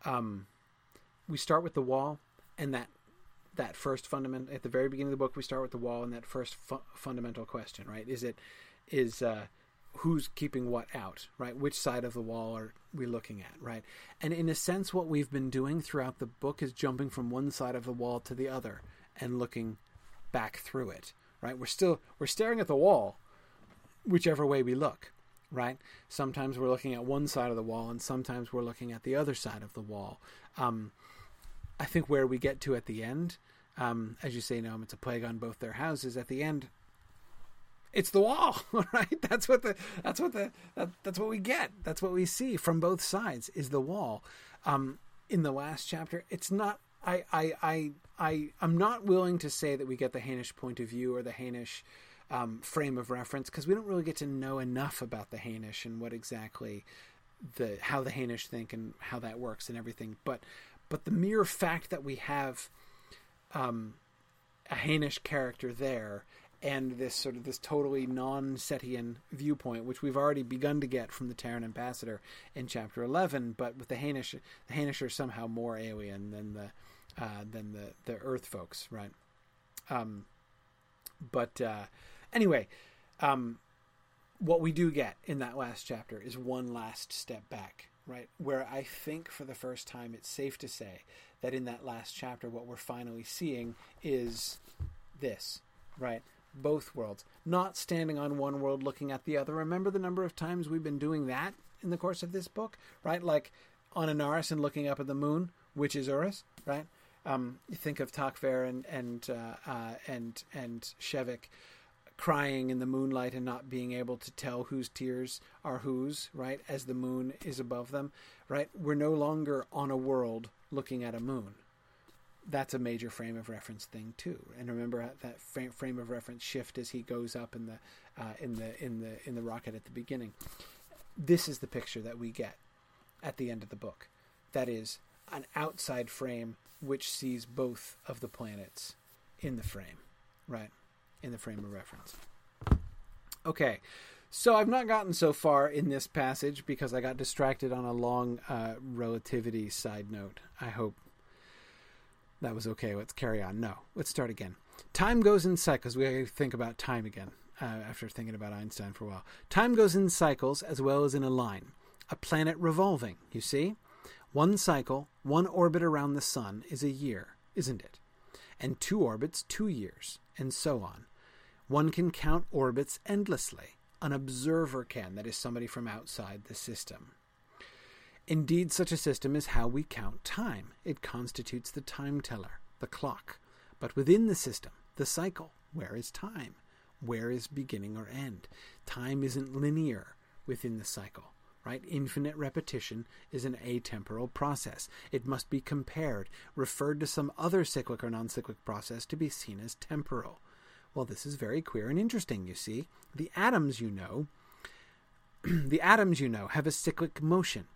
Speaker 1: Um, we start with the wall, and that that first fundamental at the very beginning of the book we start with the wall and that first fu- fundamental question right? Is it is uh, who's keeping what out right? Which side of the wall are we looking at right? And in a sense what we've been doing throughout the book is jumping from one side of the wall to the other and looking back through it right? We're still we're staring at the wall whichever way we look right? Sometimes we're looking at one side of the wall and sometimes we're looking at the other side of the wall. Um, I think where we get to at the end, um, as you say, Noam, it's a plague on both their houses. At the end, it's the wall, right? That's what the that's what the that, that's what we get. That's what we see from both sides is the wall. Um, in the last chapter, it's not. I I I I I'm not willing to say that we get the Hainish point of view or the Hainish um, frame of reference because we don't really get to know enough about the Hainish and what exactly the how the Hainish think and how that works and everything. But but the mere fact that we have um, a Hainish character there and this sort of this totally non-Cetian viewpoint, which we've already begun to get from the Terran ambassador in chapter eleven, but with the Hainish, the Hainish are somehow more alien than the uh, than the the Earth folks, right? Um, but uh, anyway, um, what we do get in that last chapter is one last step back right? Where I think for the first time it's safe to say that in that last chapter, what we're finally seeing is this, right? both worlds, not standing on one world looking at the other. Remember the number of times we've been doing that in the course of this book, right? Like on Anarres and looking up at the moon, which is Urras, right? Um, you think of Takver and and uh, uh, and and Shevek crying in the moonlight and not being able to tell whose tears are whose, right? As the moon is above them, right? We're no longer on a world looking at a moon. That's a major frame of reference thing too. And remember that frame of reference shift as he goes up in the uh, in the in the in the rocket at the beginning. This is the picture that we get at the end of the book. That is an outside frame which sees both of the planets in the frame, right? In the frame of reference. Okay, so I've not gotten so far in this passage because I got distracted on a long uh, relativity side note. I hope that was okay. Let's carry on. No, let's start again. Time goes in cycles. We think about time again uh, after thinking about Einstein for a while. Time goes in cycles as well as in a line. A planet revolving, you see? One cycle, one orbit around the sun is a year, isn't it? And two orbits, two years, and so on. One can count orbits endlessly. An observer can, that is, somebody from outside the system. Indeed, such a system is how we count time. It constitutes the time teller, the clock. But within the system, the cycle, where is time? Where is beginning or end? Time isn't linear within the cycle right? Infinite repetition is an atemporal process. It must be compared, referred to some other cyclic or non cyclic process to be seen as temporal. Well, this is very queer and interesting, you see. The atoms, you know, the atoms, you know, have a cyclic motion.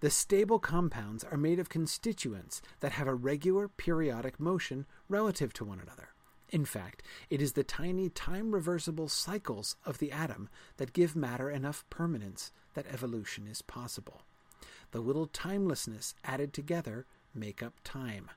Speaker 1: The stable compounds are made of constituents that have a regular periodic motion relative to one another. In fact, it is the tiny time reversible cycles of the atom that give matter enough permanence that evolution is possible. The little timelessness added together make up time.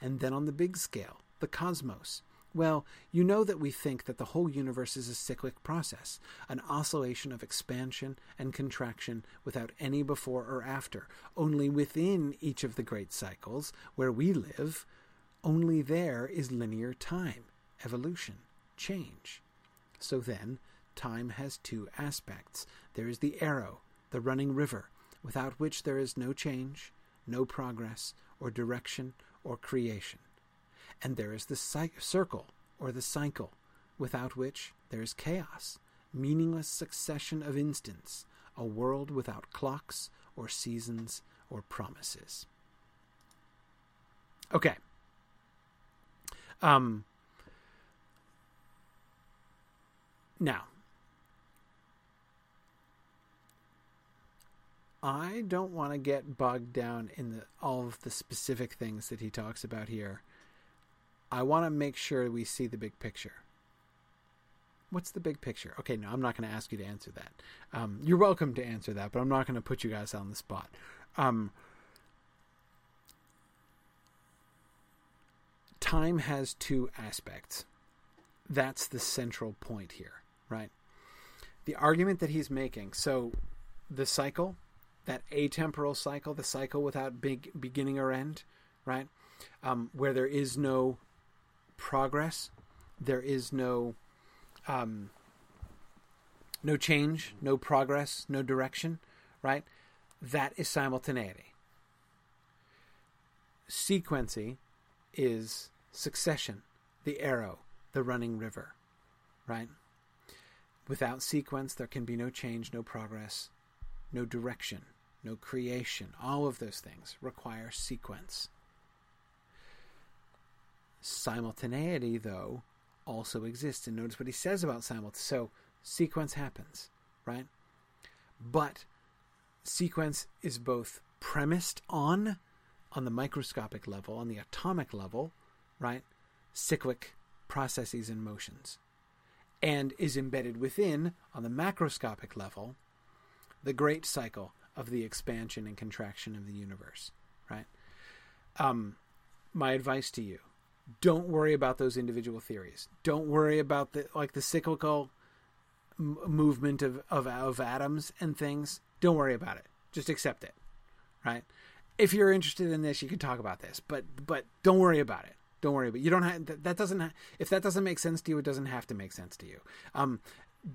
Speaker 1: And then on the big scale, the cosmos. Well, you know that we think that the whole universe is a cyclic process, an oscillation of expansion and contraction without any before or after. Only within each of the great cycles, where we live, only there is linear time evolution, change. So then, time has two aspects. There is the arrow, the running river, without which there is no change, no progress, or direction, or creation. And there is the circle, or the cycle, without which there is chaos, meaningless succession of instants, a world without clocks, or seasons, or promises. Okay. Um, Now, I don't want to get bogged down in the, all of the specific things that he talks about here. I want to make sure we see the big picture. What's the big picture? Okay, no, I'm not going to ask you to answer that. Um, you're welcome to answer that, but I'm not going to put you guys on the spot. Um, time has two aspects. That's the central point here right? The argument that he's making, so the cycle, that atemporal cycle, the cycle without big beginning or end, right? Um, where there is no progress, there is no um, no change, no progress, no direction, right? That is simultaneity. Sequency is succession, the arrow, the running river, right? Without sequence, there can be no change, no progress, no direction, no creation. All of those things require sequence. Simultaneity, though, also exists. And notice what he says about simultaneity. So, sequence happens, right? But sequence is both premised on, on the microscopic level, on the atomic level, right? Cyclic processes and motions and is embedded within, on the macroscopic level, the great cycle of the expansion and contraction of the universe, right? Um, my advice to you don't worry about those individual theories. Don't worry about the like the cyclical m- movement of, of of atoms and things. Don't worry about it. Just accept it, right? If you're interested in this, you can talk about this, but but don't worry about it, Don't worry, but you don't have that, that doesn't. Ha- if that doesn't make sense to you, it doesn't have to make sense to you. Um,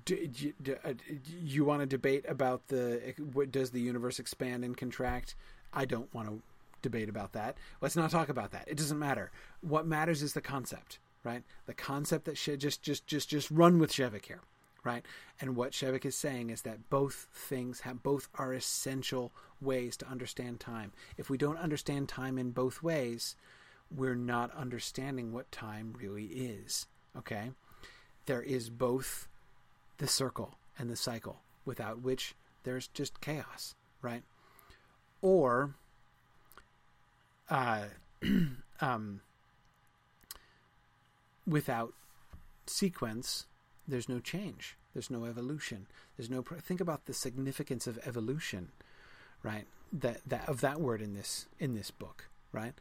Speaker 1: do, do, do, uh, you want to debate about the what, does the universe expand and contract? I don't want to debate about that. Let's not talk about that. It doesn't matter. What matters is the concept, right? The concept that should just just just just run with Shevek here, right? And what Shevek is saying is that both things have both are essential ways to understand time. If we don't understand time in both ways, we're not understanding what time really is. Okay? There is both the circle and the cycle, without which there's just chaos, right? Or uh, um, without sequence, there's no change. There's no evolution. There's no. Think about the significance of evolution, right? That that of that word in this in this book, right?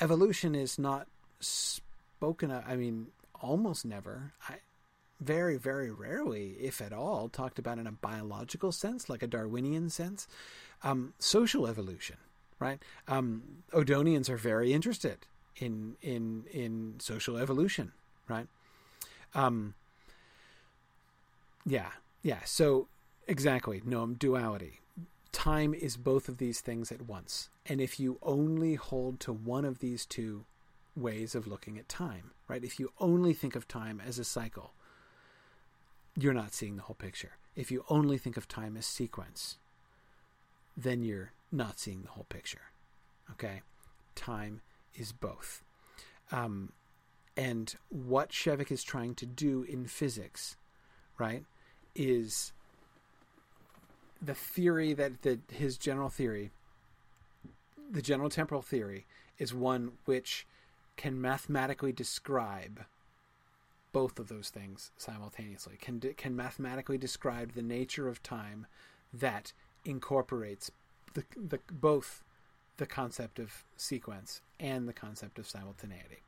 Speaker 1: Evolution is not spoken. Of, I mean, almost never. I very very rarely, if at all, talked about in a biological sense, like a Darwinian sense. Um, social evolution, right? Um, Odonians are very interested in in in social evolution, right? Um, yeah, yeah. So exactly, noam duality. Time is both of these things at once, and if you only hold to one of these two ways of looking at time, right? If you only think of time as a cycle, you're not seeing the whole picture. If you only think of time as sequence, then you're not seeing the whole picture. Okay? Time is both. Um, and what Shevek is trying to do in physics, right, is the theory that the, his general theory, the general temporal theory, is one which can mathematically describe both of those things simultaneously. Can can mathematically describe the nature of time that incorporates the, the both the concept of sequence and the concept of simultaneity.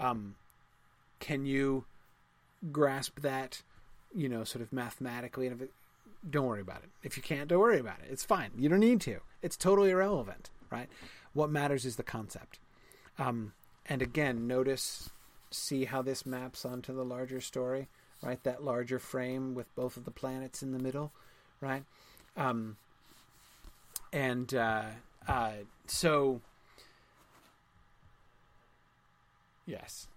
Speaker 1: Um, can you grasp that, you know, sort of mathematically? And don't worry about it. If you can't, don't worry about it. It's fine. You don't need to. It's totally irrelevant, right? What matters is the concept. Um, and again, notice, see how this maps onto the larger story, right? That larger frame with both of the planets in the middle, right? Um, and uh, uh, so, yes,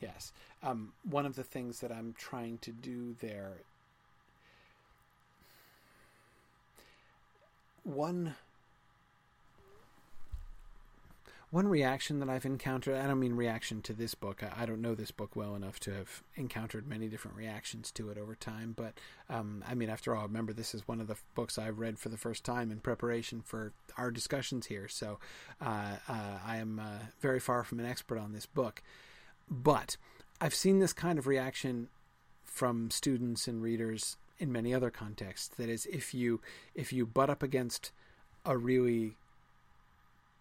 Speaker 1: yes. Um, one of the things that I'm trying to do there, one one reaction that I've encountered, I don't mean reaction to this book. I, I, don't know this book well enough to have encountered many different reactions to it over time. But um, I mean, after all, remember, this is one of the books I've read for the first time in preparation for our discussions here. So uh, uh, I am uh, very far from an expert on this book. But I've seen this kind of reaction from students and readers in many other contexts. That is, if you if you butt up against a really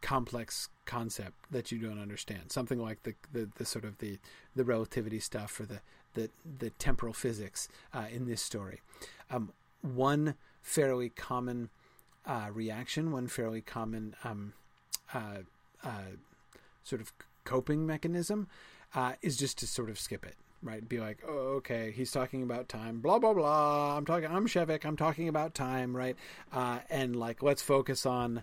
Speaker 1: complex concept that you don't understand. Something like the, the, the sort of the, the relativity stuff or the, the, the temporal physics uh, in this story. Um, one fairly common uh, reaction, one fairly common um, uh, uh sort of coping mechanism uh, is just to sort of skip it. Right, be like, oh, okay, he's talking about time, blah blah blah. I'm talking, I'm Shevek, I'm talking about time, right? Uh, and like, let's focus on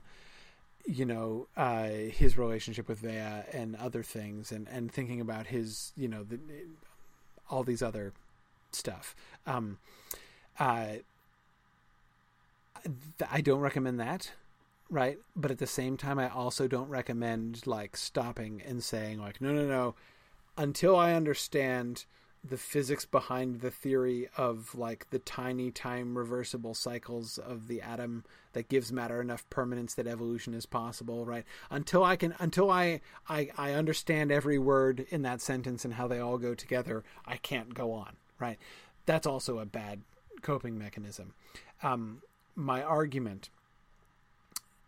Speaker 1: you know uh, his relationship with Vea and other things, and and thinking about his you know the, all these other stuff. Um, uh, I don't recommend that, right? But at the same time, I also don't recommend like stopping and saying like, no, no, no, until I understand the physics behind the theory of like the tiny time reversible cycles of the atom that gives matter enough permanence that evolution is possible right? Until i can until i i, I understand every word in that sentence and how they all go together i can't go on right? That's also a bad coping mechanism. Um, my argument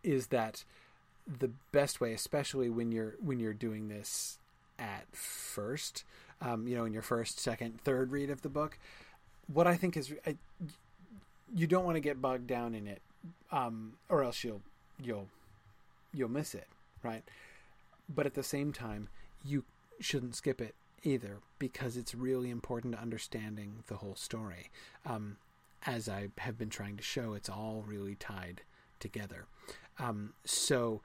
Speaker 1: is that the best way especially when you're when you're doing this at first um, you know, in your first, second, third read of the book. What I think is, I, you don't want to get bogged down in it, um, or else you'll you'll you'll miss it, right? But at the same time, you shouldn't skip it either because it's really important to understanding the whole story. Um, as I have been trying to show, it's all really tied together. Um, so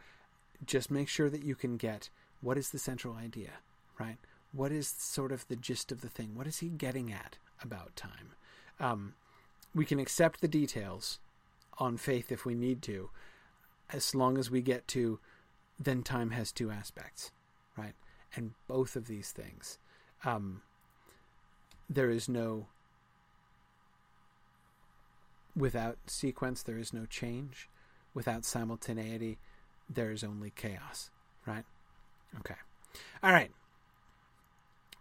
Speaker 1: just make sure that you can get what is the central idea, right? What is sort of the gist of the thing? What is he getting at about time? Um, we can accept the details on faith if we need to, as long as we get to then time has two aspects, right? And both of these things, um, there is no without sequence, there is no change. Without simultaneity, there is only chaos, right? Okay. All right.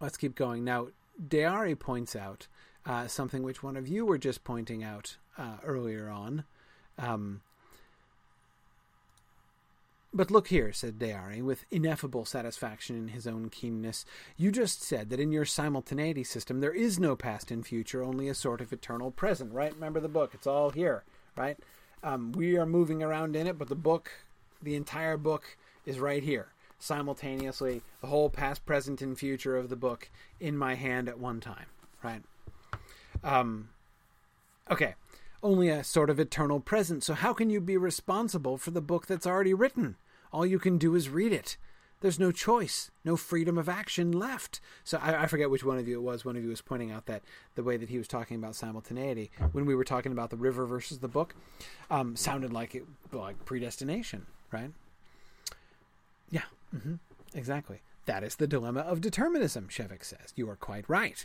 Speaker 1: Let's keep going. Now, Dearri points out uh, something which one of you were just pointing out uh, earlier on. Um, but look here, said Dearri, with ineffable satisfaction in his own keenness. You just said that in your simultaneity system there is no past and future, only a sort of eternal present, right? Remember the book, it's all here, right? Um, we are moving around in it, but the book, the entire book, is right here, simultaneously, the whole past, present, and future of the book in my hand at one time, right? Um, okay only a sort of eternal present. So, how can you be responsible for the book that's already written? All you can do is read it. There's no choice, no freedom of action left. So, I, I, forget which one of you it was. One of you was pointing out that the way that he was talking about simultaneity when we were talking about the river versus the book um, sounded like it, like predestination, right? Yeah, mm-hmm, exactly. That is the dilemma of determinism, Shevek says. You are quite right.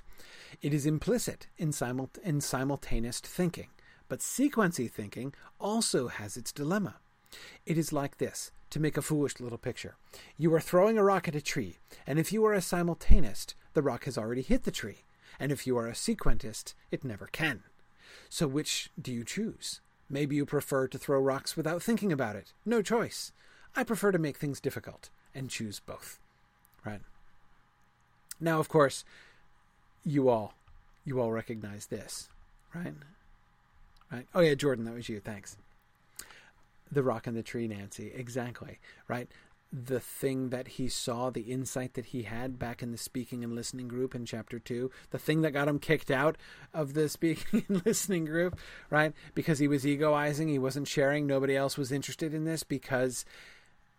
Speaker 1: It is implicit in, simul- in simultaneous thinking. But sequency thinking also has its dilemma. It is like this to make a foolish little picture. You are throwing a rock at a tree, and if you are a simultaneist, the rock has already hit the tree, and if you are a sequentist, it never can. So which do you choose? Maybe you prefer to throw rocks without thinking about it. No choice. I prefer to make things difficult and choose both. Right? Now, of course, you all you all recognize this, right? right? Oh yeah, Jordan, that was you. Thanks. The rock and the tree, Nancy. Exactly. Right. The thing that he saw, the insight that he had back in the speaking and listening group in chapter two, the thing that got him kicked out of the speaking and listening group, right? Because he was egoizing, he wasn't sharing, nobody else was interested in this because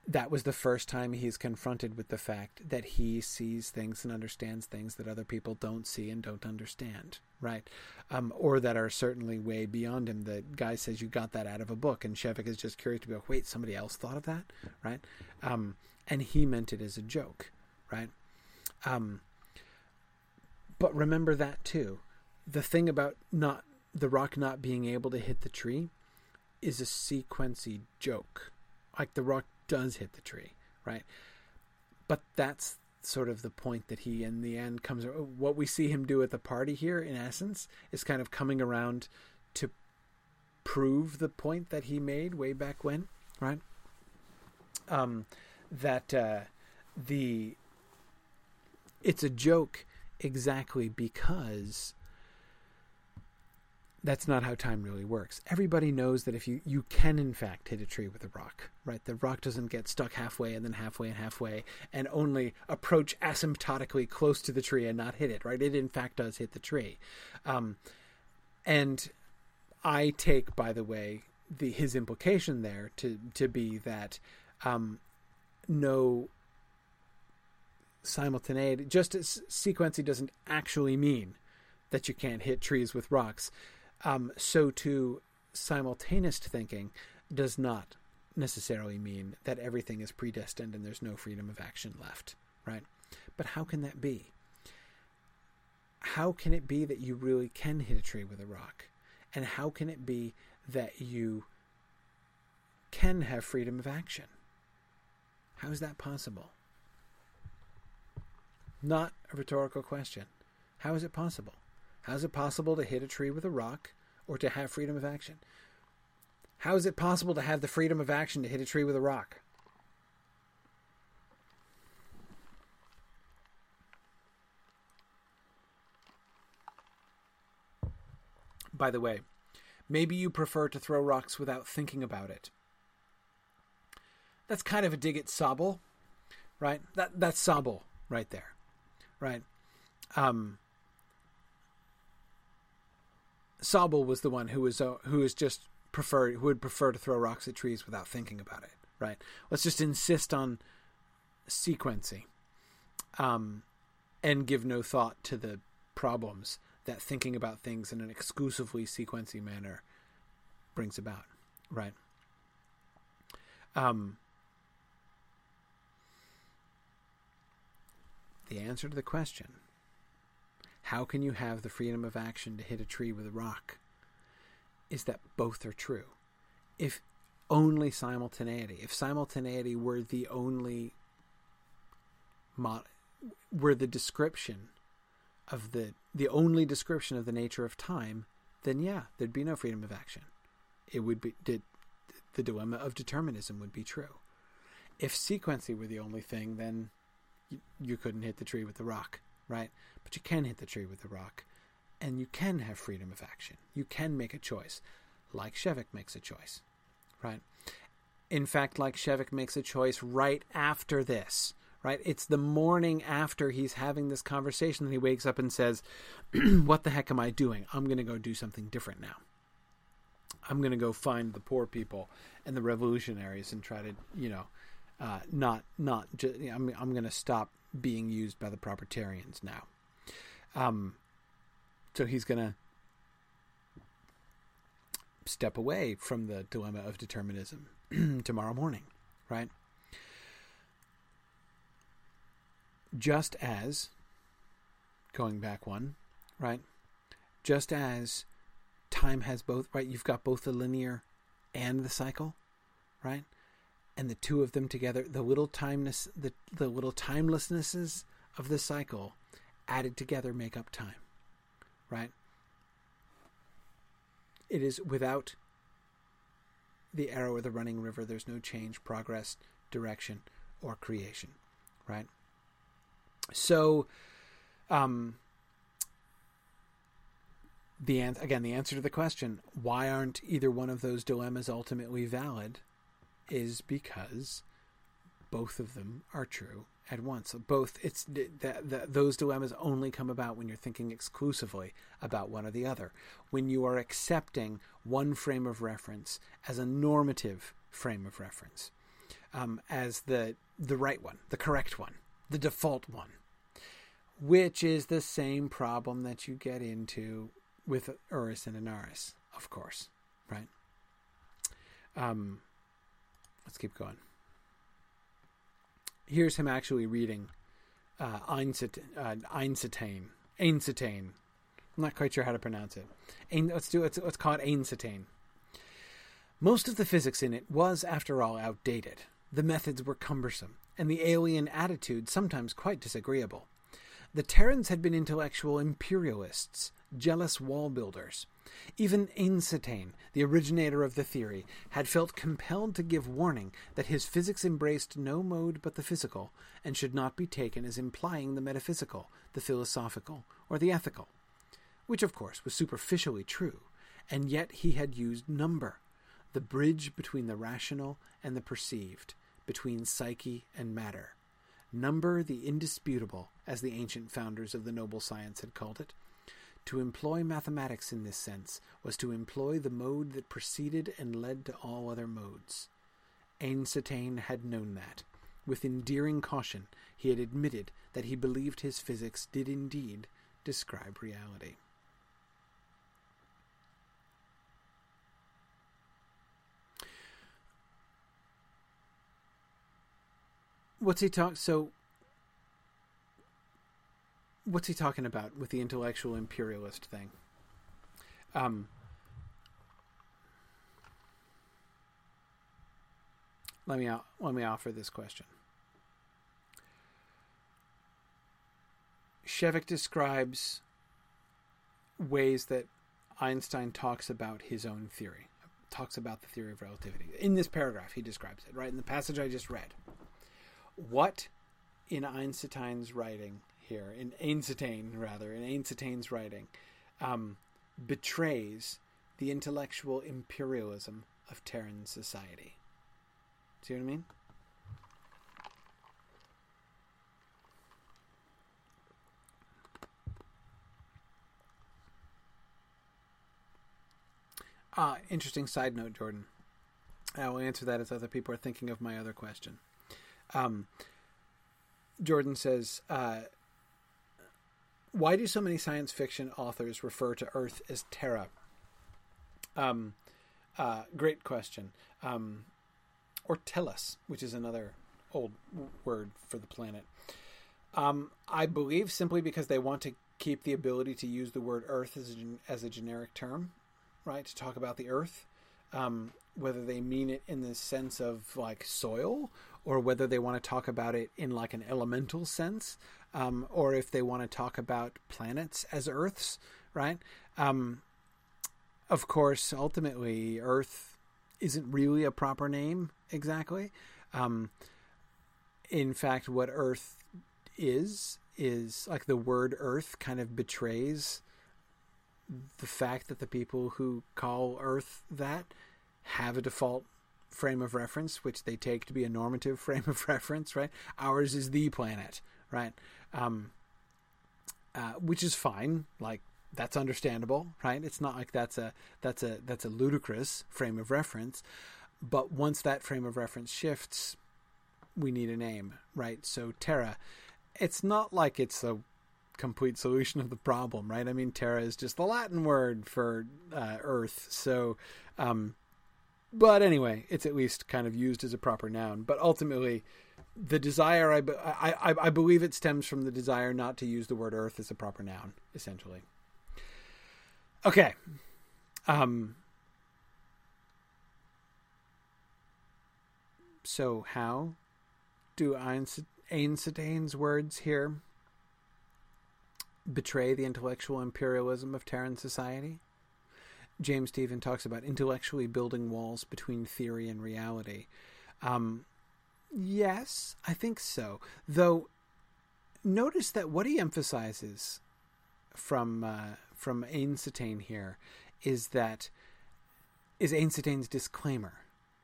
Speaker 1: that was the first time he's confronted with the fact that he sees things and understands things that other people don't see and don't understand, right? Um, or that are certainly way beyond him. The guy says you got that out of a book, and Shevek is just curious to go, wait, somebody else thought of that, right? Um, and he meant it as a joke, right? Um, but remember that too. The thing about not the rock not being able to hit the tree is a sequency joke. Like the rock does hit the tree, right? But that's sort of the point that he, in the end, comes. What we see him do at the party here, in essence, is kind of coming around to prove the point that he made way back when, right? Um, that uh, the it's a joke exactly because that's not how time really works. Everybody knows that if you you can in fact hit a tree with a rock, right? The rock doesn't get stuck halfway and then halfway and halfway and only approach asymptotically close to the tree and not hit it, right? It in fact does hit the tree. Um, and I take, by the way, the his implication there to to be that um, no simultaneity, just as sequency doesn't actually mean that you can't hit trees with rocks. Um, so too, simultaneous thinking does not necessarily mean that everything is predestined and there's no freedom of action left, right? But how can that be? How can it be that you really can hit a tree with a rock? And how can it be that you can have freedom of action? How is that possible? Not a rhetorical question. How is it possible? How is it possible to hit a tree with a rock or to have freedom of action? How is it possible to have the freedom of action to hit a tree with a rock? By the way, maybe you prefer to throw rocks without thinking about it. That's kind of a dig at Sabul, right? That that's Sabul right there. right? Um, Sabul was the one who was uh, who was just prefer who would prefer to throw rocks at trees without thinking about it, right? Let's just insist on sequencing, um, and give no thought to the problems that thinking about things in an exclusively sequencing manner brings about, right? Um, the answer to the question how can you have the freedom of action to hit a tree with a rock? Is that both are true. If only simultaneity if simultaneity were the only were the description of the the only description of the nature of time then yeah there'd be no freedom of action. It would be did the dilemma of determinism would be true. If sequencing were the only thing then you, you couldn't hit the tree with the rock, right? But you can hit the tree with the rock, and you can have freedom of action. You can make a choice, like Shevek makes a choice, right? In fact, like Shevek makes a choice right after this, right? It's the morning after he's having this conversation that he wakes up and says, What the heck am I doing? I'm going to go do something different now. I'm going to go find the poor people and the revolutionaries and try to, you know, uh, not not know, I'm I'm going to stop being used by the proprietarians now. Um, so he's going to step away from the dilemma of determinism tomorrow morning, right? Just as going back one, right? Just as time has both, right? You've got both the linear and the cycle, right? And the two of them together, the little timeless, the the little timelessnesses of the cycle, added together make up time, right? It is without the arrow or the running river. There's no change, progress, direction, or creation, right? So, um, the an- again the answer to the question why aren't either one of those dilemmas ultimately valid is because both of them are true at once. Both it's that, those dilemmas only come about when you're thinking exclusively about one or the other. When you are accepting one frame of reference as a normative frame of reference, um, as the the right one, the correct one, the default one, which is the same problem that you get into with Urras and Anarres, of course, right? Um, Let's keep going. Here's him actually reading uh, Einstein, uh, Einstein. I'm not quite sure how to pronounce it. Ein, let's do let's, let's call it Einstein. Most of the physics in it was, after all, outdated. The methods were cumbersome, and the alien attitude sometimes quite disagreeable. The Terrans had been intellectual imperialists, jealous wall builders. Even Einstein, the originator of the theory, had felt compelled to give warning that his physics embraced no mode but the physical, and should not be taken as implying the metaphysical, the philosophical, or the ethical. Which, of course, was superficially true, and yet he had used number, the bridge between the rational and the perceived, between psyche and matter. Number the indisputable, as the ancient founders of the noble science had called it, to employ mathematics in this sense was to employ the mode that preceded and led to all other modes. Einstein had known that. With endearing caution, he had admitted that he believed his physics did indeed describe reality. What's he talk? So what's he talking about with the intellectual imperialist thing? Um, let me let me offer this question. Shevek describes ways that Einstein talks about his own theory, talks about the theory of relativity. In this paragraph, he describes it, right? In the passage I just read. What in Einstein's writing here in Ainsetain rather in Ainsetain's writing um, betrays the intellectual imperialism of Terran society. See what I mean? Ah, interesting side note, Jordan. I will answer that as other people are thinking of my other question. Um, Jordan says, uh, "Why do so many science fiction authors refer to Earth as Terra?" Um, uh, great question. Um, or Tellus, which is another old word for the planet. Um, I believe simply because they want to keep the ability to use the word Earth as a, as a generic term, right? To talk about the Earth, um, whether they mean it in the sense of like soil, or whether they want to talk about it in like an elemental sense, um, or if they want to talk about planets as Earths, right? Um, of course, ultimately, Earth isn't really a proper name exactly. Um, in fact, what Earth is is like the word Earth kind of betrays the fact that the people who call Earth that have a default frame of reference, which they take to be a normative frame of reference, right? Ours is the planet, right? Um, uh, which is fine. Like that's understandable, right? It's not like that's a that's a that's a ludicrous frame of reference. But once that frame of reference shifts, we need a name, right? So Terra, it's not like it's a complete solution of the problem, right? I mean, Terra is just the Latin word for uh, Earth. So, um, but anyway, it's at least kind of used as a proper noun. But ultimately, the desire, I, I, I believe it stems from the desire not to use the word Earth as a proper noun, essentially. Okay. Um, so, how do Einstein's words here betray the intellectual imperialism of Terran society? James Stephen talks about intellectually building walls between theory and reality. Um, yes, I think so. Though, notice that what he emphasizes from uh, from Einstein here is that is Einstein's disclaimer,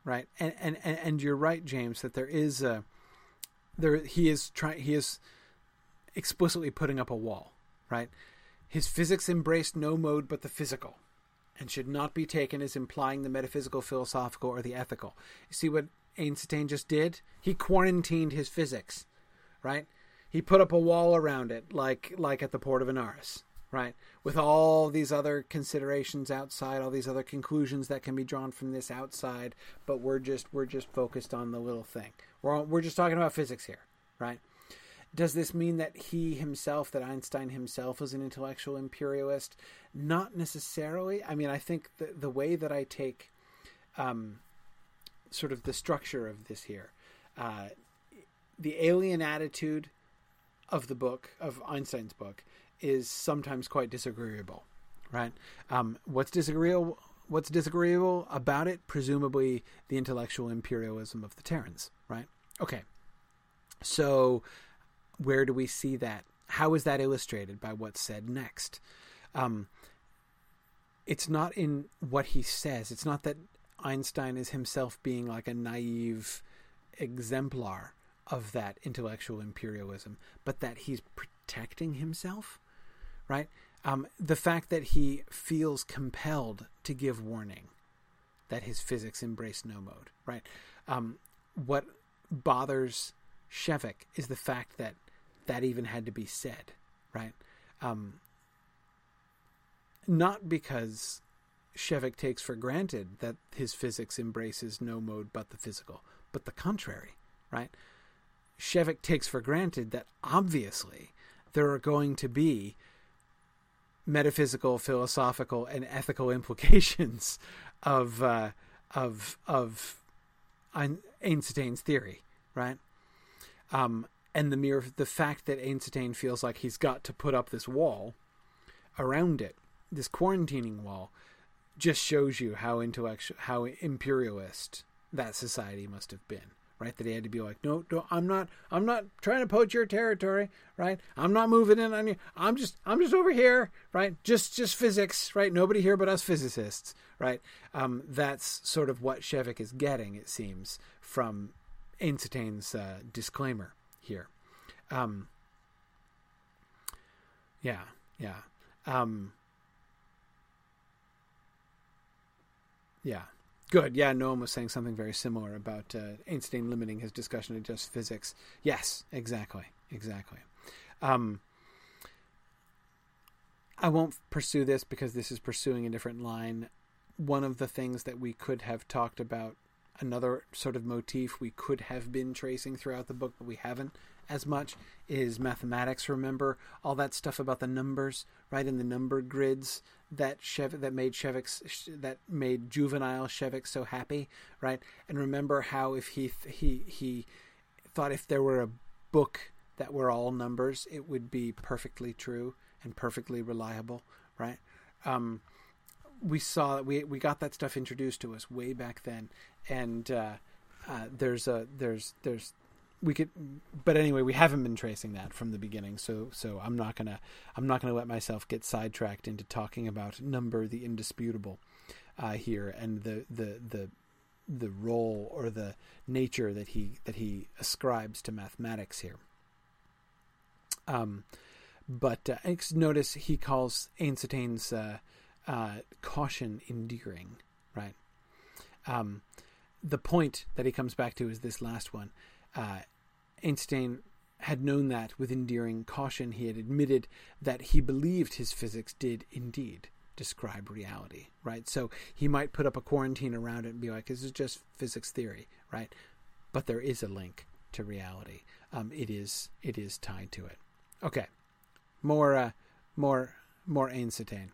Speaker 1: right? And and and you're right, James, that there is a there he is trying he is explicitly putting up a wall, right? His physics embraced no mode but the physical, and should not be taken as implying the metaphysical, philosophical, or the ethical. You see what Einstein just did? He quarantined his physics, right? He put up a wall around it, like like at the port of Anarres right? With all these other considerations outside, all these other conclusions that can be drawn from this outside, but we're just we're just focused on the little thing. We're we're just talking about physics here, right? Does this mean that he himself, that Einstein himself, was an intellectual imperialist? Not necessarily. I mean, I think the the way that I take, um, sort of the structure of this here, uh, the alien attitude of the book of Einstein's book is sometimes quite disagreeable, right? Um, what's disagreeable? What's disagreeable about it? Presumably the intellectual imperialism of the Terrans, right? Okay. So, where do we see that? How is that illustrated by what's said next? Um, it's not in what he says. It's not that Einstein is himself being like a naive exemplar of that intellectual imperialism, but that he's protecting himself right? Um, the fact that he feels compelled to give warning that his physics embrace no mode, right? Um, what bothers Shevek is the fact that that even had to be said, right? Um, not because Shevek takes for granted that his physics embraces no mode but the physical, but the contrary, right? Shevek takes for granted that obviously there are going to be metaphysical, philosophical, and ethical implications of uh, of of Einstein's theory, right? Um, and the mere the fact that Einstein feels like he's got to put up this wall around it, this quarantining wall, just shows you how intellectual, how imperialist that society must have been right? That he had to be like, no, no, I'm not, I'm not trying to poach your territory, right? I'm not moving in on you. I'm just, I'm just over here, right? Just, just physics, right? Nobody here but us physicists, right? Um, that's sort of what Shevek is getting, it seems, from Einstein's uh, disclaimer here. Um, yeah, yeah. Um, Yeah. Good. Yeah, Noam was saying something very similar about uh, Einstein limiting his discussion to just physics. Yes, exactly. Exactly. Um, I won't pursue this because this is pursuing a different line. One of the things that we could have talked about, another sort of motif we could have been tracing throughout the book, but we haven't as much, is mathematics. Remember all that stuff about the numbers, right? In the number grids that Shev- that made Shevek that made juvenile Shevek so happy, right? And remember how if he he he thought if there were a book that were all numbers, it would be perfectly true and perfectly reliable, right? Um, we saw we we got that stuff introduced to us way back then, and uh, uh, there's a there's there's we could but anyway we haven't been tracing that from the beginning so so i'm not gonna i'm not gonna let myself get sidetracked into talking about number the indisputable uh, here and the the the the role or the nature that he that he ascribes to mathematics here um but uh, notice he calls Einstein's uh, uh, caution endearing, right? Um, the point that he comes back to is this last one. Uh, Einstein had known that with endearing caution. He had admitted that he believed his physics did indeed describe reality, right? So he might put up a quarantine around it and be like, this is just physics theory, right? But there is a link to reality. Um, it is it is tied to it. Okay more, uh, more, more Einstein.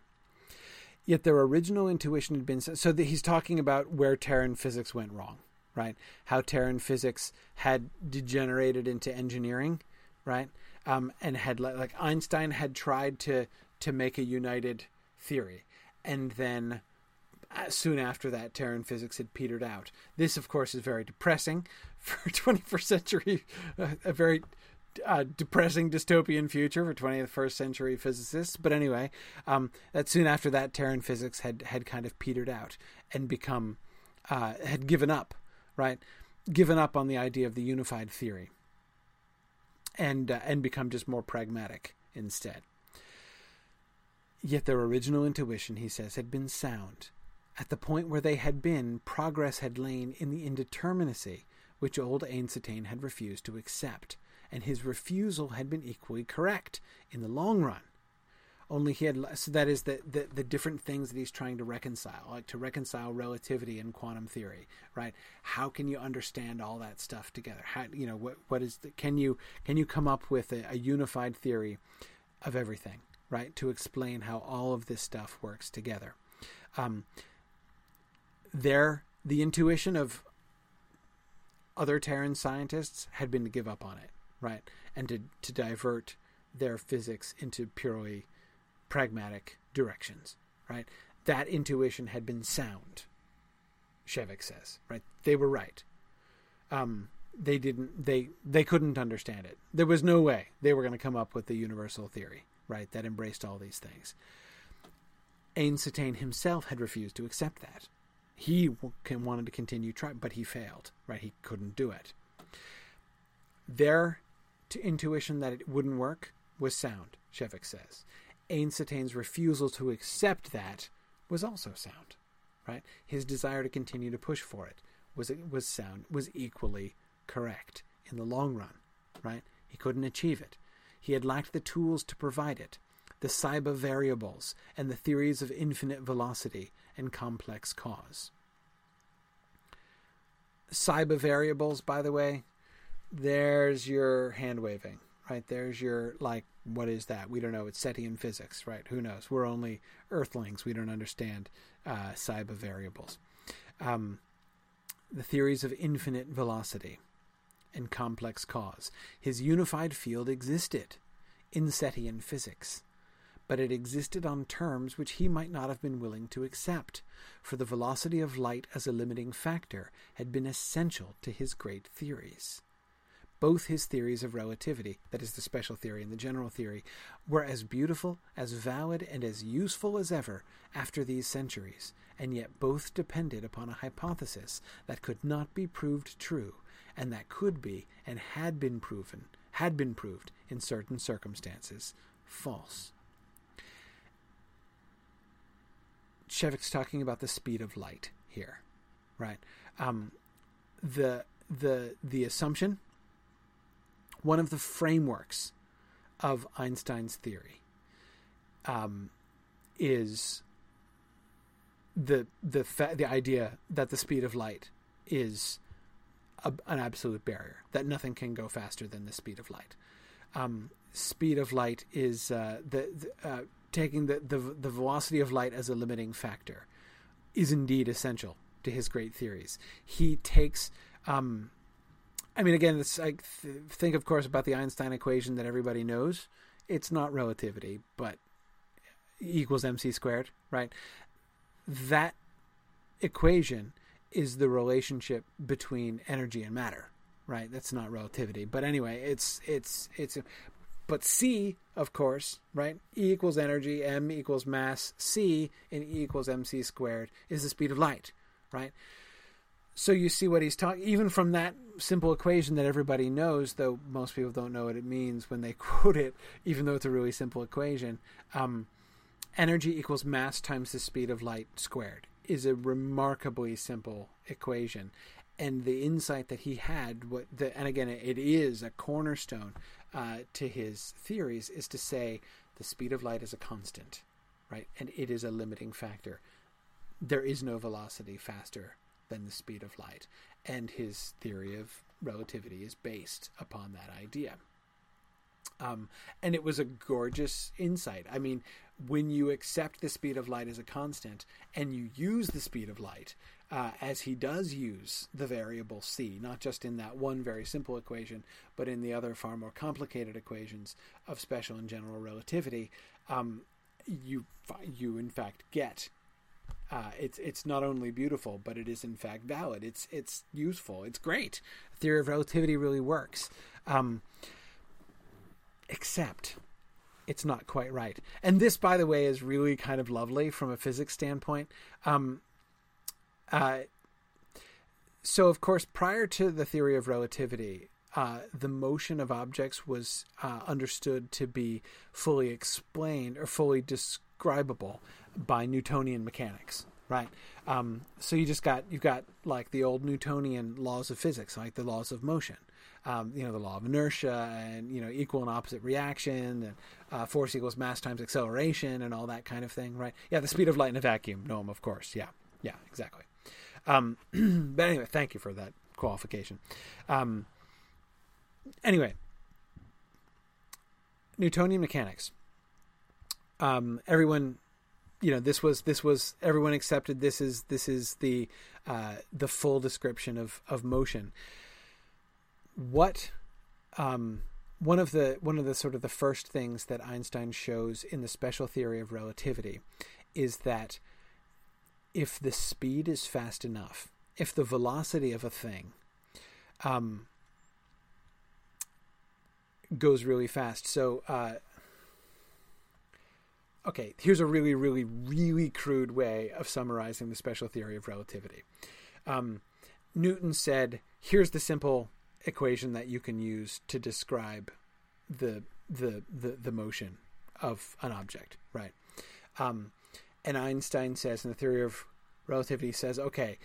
Speaker 1: Yet their original intuition had been so that he's talking about where Terran physics went wrong, right? How Terran physics had degenerated into engineering, right? Um, and had like Einstein had tried to to make a united theory, and then uh, soon after that, Terran physics had petered out. This, of course, is very depressing for 21st century, uh, a very uh, depressing dystopian future for 21st century physicists. But anyway, um, that soon after that, Terran physics had had kind of petered out and become uh, had given up, right? Given up on the idea of the unified theory, and uh, and become just more pragmatic instead. Yet their original intuition, he says, had been sound. At the point where they had been, progress had lain in the indeterminacy which old Einstein had refused to accept and his refusal had been equally correct in the long run. Only he had so that is the, the, the different things that he's trying to reconcile, like to reconcile relativity and quantum theory, right? How can you understand all that stuff together? How you know what what is the, can you can you come up with a, a unified theory of everything, right? To explain how all of this stuff works together. Um, there, the intuition of other Terran scientists had been to give up on it right? And to, to divert their physics into purely pragmatic directions, right? That intuition had been sound, Shevek says, right? They were right. Um, they didn't, they, they couldn't understand it. There was no way they were going to come up with the universal theory, right? That embraced all these things. Einstein himself had refused to accept that. He wanted to continue trying, but he failed, right? He couldn't do it. Their intuition that it wouldn't work was sound, Shevek says. Einstein's refusal to accept that was also sound, right? His desire to continue to push for it was was sound, was equally correct in the long run, right? He couldn't achieve it. He had lacked the tools to provide it, the Saeba variables and the theories of infinite velocity and complex cause. Saeba variables, by the way, there's your hand waving, right? There's your, like, what is that? We don't know. It's Cetian physics, right? Who knows? We're only earthlings. We don't understand uh, Saeba variables. Um, the theories of infinite velocity and complex cause. His unified field existed in Cetian physics, but it existed on terms which he might not have been willing to accept, for the velocity of light as a limiting factor had been essential to his great theories. Both his theories of relativity, that is, the special theory and the general theory, were as beautiful, as valid, and as useful as ever after these centuries, and yet both depended upon a hypothesis that could not be proved true, and that could be, and had been proven, had been proved in certain circumstances, false. Shevek's talking about the speed of light here, right? Um, the the the assumption, one of the frameworks of Einstein's theory, um, is the the fa- the idea that the speed of light is a, an absolute barrier that nothing can go faster than the speed of light. Um, speed of light is uh, the, the uh, taking the, the the velocity of light as a limiting factor is indeed essential to his great theories. He takes, um, I mean, again, th- think, of course, about the Einstein equation that everybody knows. It's not relativity, but equals mc squared, right? That equation is the relationship between energy and matter, right? That's not relativity, but anyway, it's it's it's. But C, of course, right? E equals energy, m equals mass, c in E equals mc squared is the speed of light, right? So you see what he's talking. Even from that simple equation that everybody knows, though most people don't know what it means when they quote it, even though it's a really simple equation. Um, energy equals mass times the speed of light squared is a remarkably simple equation and the insight that he had what the, and again it is a cornerstone uh, to his theories is to say the speed of light is a constant right and it is a limiting factor there is no velocity faster than the speed of light and his theory of relativity is based upon that idea um, and it was a gorgeous insight. I mean, when you accept the speed of light as a constant and you use the speed of light, uh, as he does use the variable c, not just in that one very simple equation, but in the other far more complicated equations of special and general relativity, um, you you in fact get. Uh, it's it's not only beautiful, but it is in fact valid. It's it's useful. It's great. The theory of relativity really works. Um, except it's not quite right. And this, by the way, is really kind of lovely from a physics standpoint. Um, uh, so, of course, prior to the theory of relativity, uh, the motion of objects was uh, understood to be fully explained or fully describable by Newtonian mechanics, right? Um, so you just got you've got like the old Newtonian laws of physics, like the laws of motion, um, you know, the law of inertia and, you know, equal and opposite reaction and uh, force equals mass times acceleration and all that kind of thing, right? Yeah, the speed of light in a vacuum. No, of course. Yeah, yeah, exactly. Um, but anyway, thank you for that qualification. Um, anyway, Newtonian mechanics. Um, everyone, you know, this was this was everyone accepted. This is this is the uh, the full description of of motion what um, one of the one of the sort of the first things that Einstein shows in the special theory of relativity is that if the speed is fast enough, if the velocity of a thing um, goes really fast, so uh, okay, here's a really, really, really crude way of summarizing the special theory of relativity. Um, Newton said, "Here's the simple equation that you can use to describe the the the, the motion of an object, right? Um, and Einstein says, in the theory of relativity, says, okay,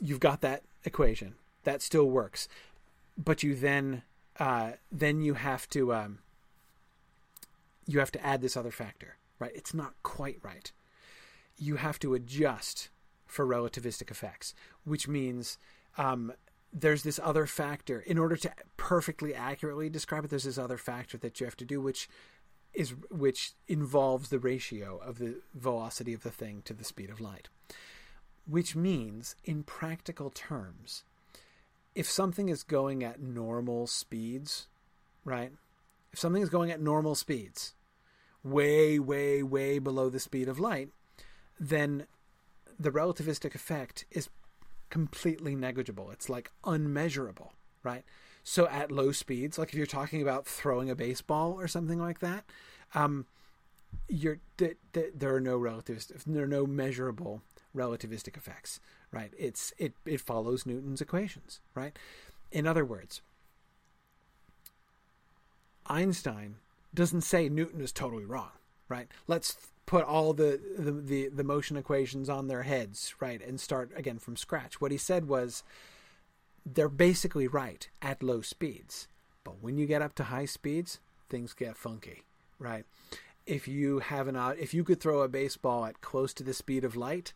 Speaker 1: you've got that equation that still works, but you then uh, then you have to um, you have to add this other factor, right? It's not quite right. You have to adjust for relativistic effects, which means um, there's this other factor in order to perfectly accurately describe it there's this other factor that you have to do which is which involves the ratio of the velocity of the thing to the speed of light which means in practical terms if something is going at normal speeds right if something is going at normal speeds way way way below the speed of light then the relativistic effect is completely negligible. It's like unmeasurable, right? So at low speeds, like if you're talking about throwing a baseball or something like that, um, you're th- th- there are no relativistic, there are no measurable relativistic effects, right? It's it it follows Newton's equations, right? In other words, Einstein doesn't say Newton is totally wrong, right? Let's put all the, the, the, the motion equations on their heads, right, and start again from scratch. What he said was they're basically right at low speeds. But when you get up to high speeds, things get funky, right? If you have an if you could throw a baseball at close to the speed of light,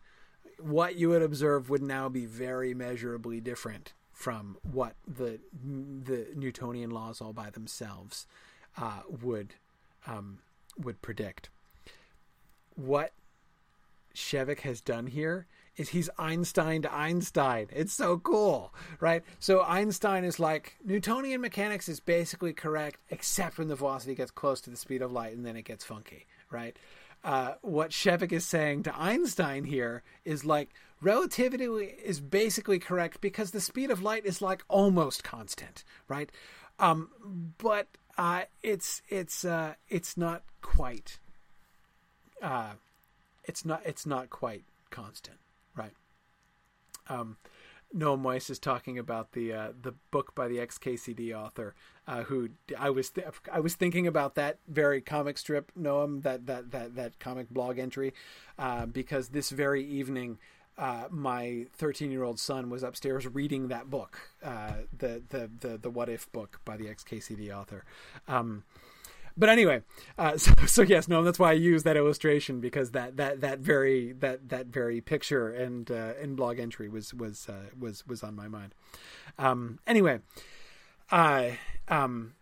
Speaker 1: what you would observe would now be very measurably different from what the the Newtonian laws all by themselves uh, would um, would predict. What Shevek has done here is he's Einstein to Einstein. It's so cool, right? So Einstein is like Newtonian mechanics is basically correct, except when the velocity gets close to the speed of light, and then it gets funky, right? Uh, what Shevek is saying to Einstein here is like relativity is basically correct because the speed of light is like almost constant, right? Um, but uh, it's it's uh, it's not quite. Uh, it's not it's not quite constant, right? Um, Noam Weiss is talking about the uh, the book by the XKCD author, uh, who I was th- I was thinking about that very comic strip, Noam, that that that that comic blog entry, uh, because this very evening. Uh, my 13 year old son was upstairs reading that book, uh, the, the the the What If book by the XKCD author. Um, but anyway, uh, so, so yes, no, that's why I use that illustration because that that that very that that very picture and uh, and blog entry was was uh, was was on my mind. Um, anyway, I um,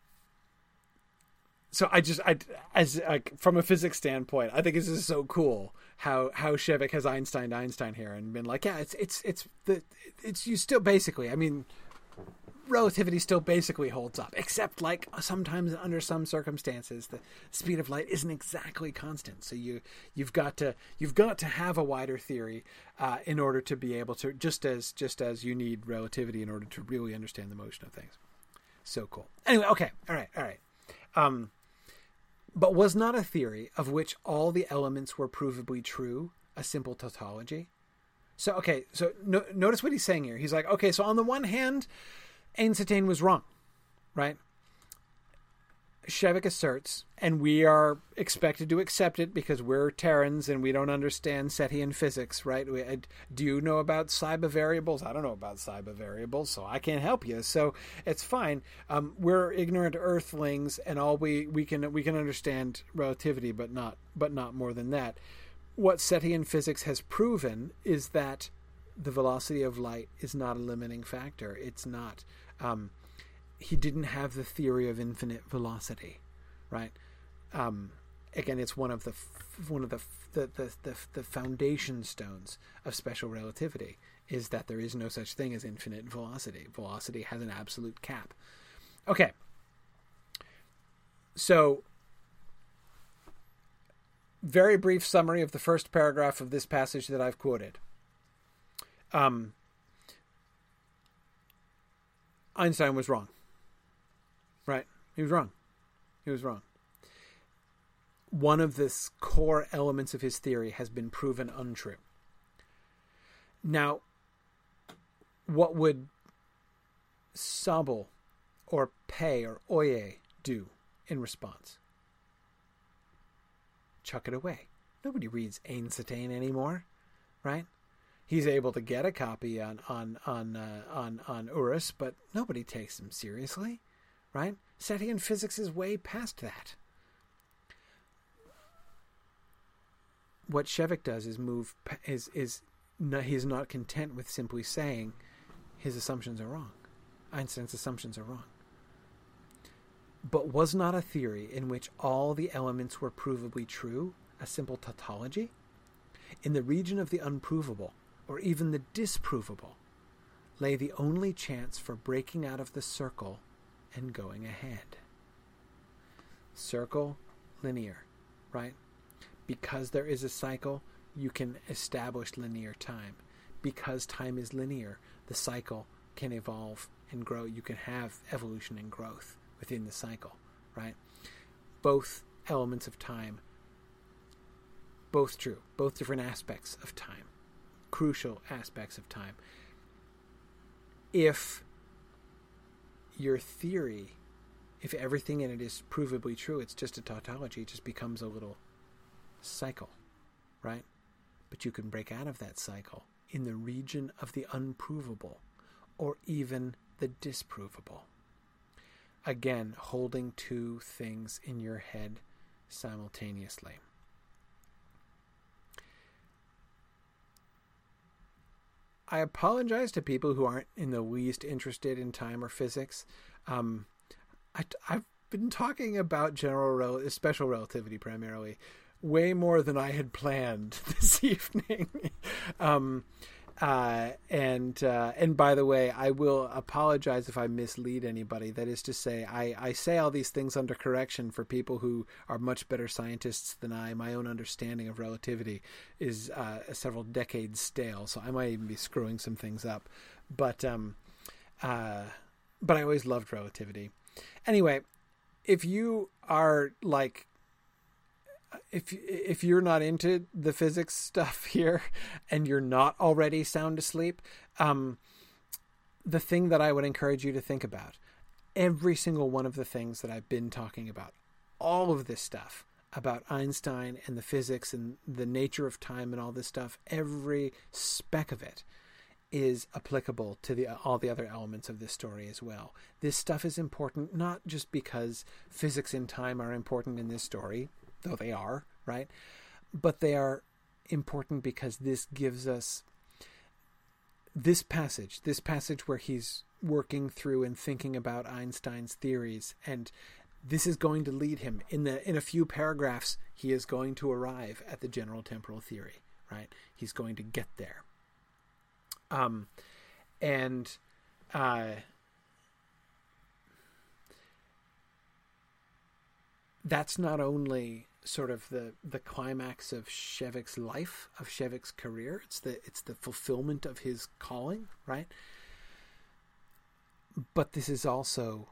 Speaker 1: so I just I as like from a physics standpoint, I think this is so cool how how Shevek has Einstein Einstein here and been like, yeah, it's it's it's the it's you still basically. I mean, relativity still basically holds up, except like sometimes under some circumstances the speed of light isn't exactly constant. So you you've got to you've got to have a wider theory uh, in order to be able to just as just as you need relativity in order to really understand the motion of things. So cool. Anyway, okay, all right, all right. Um, but was not a theory of which all the elements were provably true a simple tautology? So okay, so no, notice what he's saying here. He's like, okay, so on the one hand, Einstein was wrong, right? Shevek asserts, and we are expected to accept it because we're Terrans and we don't understand Cetian physics, right? We, uh, do you know about Saeba variables? I don't know about Saeba variables, so I can't help you. So it's fine. Um, we're ignorant Earthlings, and all we, we can we can understand relativity, but not but not more than that. What Cetian physics has proven is that the velocity of light is not a limiting factor. It's not um, he didn't have the theory of infinite velocity, right? Um, again, it's one of the one of the the, the the the foundation stones of special relativity is that there is no such thing as infinite velocity. Velocity has an absolute cap. Okay. So, very brief summary of the first paragraph of this passage that I've quoted. Um, Einstein was wrong. He was wrong. He was wrong. One of the core elements of his theory has been proven untrue. Now, what would Sabul or Pae or Oiie do in response? Chuck it away. Nobody reads Einstein anymore, right? he's able to get a copy on on on uh, on on Urras, but nobody takes him seriously, right? Cetian physics is way past that. What Shevek does is move is is no, he's not content with simply saying his assumptions are wrong. Einstein's assumptions are wrong. But was not a theory in which all the elements were provably true a simple tautology? In the region of the unprovable, or even the disprovable, lay the only chance for breaking out of the circle and going ahead. Circle, linear, right? Because there is a cycle, you can establish linear time. Because time is linear, the cycle can evolve and grow. You can have evolution and growth within the cycle, right? Both elements of time, both true, both different aspects of time crucial aspects of time. If your theory, if everything in it is provably true, it's just a tautology, it just becomes a little cycle. right? But you can break out of that cycle in the region of the unprovable or even the disprovable. Again, holding two things in your head simultaneously. I apologize to people who aren't in the least interested in time or physics. Um, I, have been talking about general rel- special relativity primarily, way more than I had planned this evening. um, uh, and uh, and by the way, I will apologize if I mislead anybody. That is to say, I, I say all these things under correction for people who are much better scientists than I. My own understanding of relativity is uh, several decades stale, so I might even be screwing some things up. But um, uh, but I always loved relativity. Anyway, if you are like if if you're not into the physics stuff here and you're not already sound asleep, um, the thing that I would encourage you to think about, every single one of the things that I've been talking about, all of this stuff about Einstein and the physics and the nature of time and all this stuff, every speck of it is applicable to the all the other elements of this story as well. This stuff is important not just because physics and time are important in this story, though they are, right? But they are important because this gives us this passage, this passage where he's working through and thinking about Einstein's theories and this is going to lead him in the in a few paragraphs he is going to arrive at the general temporal theory, right? He's going to get there. Um and uh that's not only sort of the the climax of Shevek's life, of Shevek's career. It's the it's the fulfillment of his calling, right? But this is also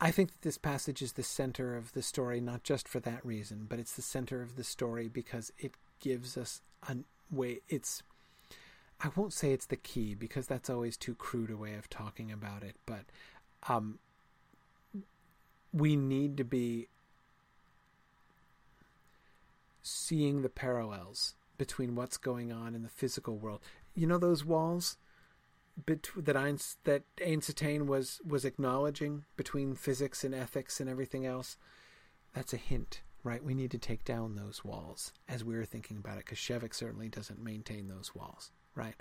Speaker 1: I think that this passage is the center of the story, not just for that reason, but it's the center of the story because it gives us a way. It's, I won't say it's the key because that's always too crude a way of talking about it, but um, we need to be seeing the parallels between what's going on in the physical world. You know those walls that Einstein, that Einstein was was acknowledging between physics and ethics and everything else. That's a hint, right? We need to take down those walls as we are thinking about it, because Shevek certainly doesn't maintain those walls, right?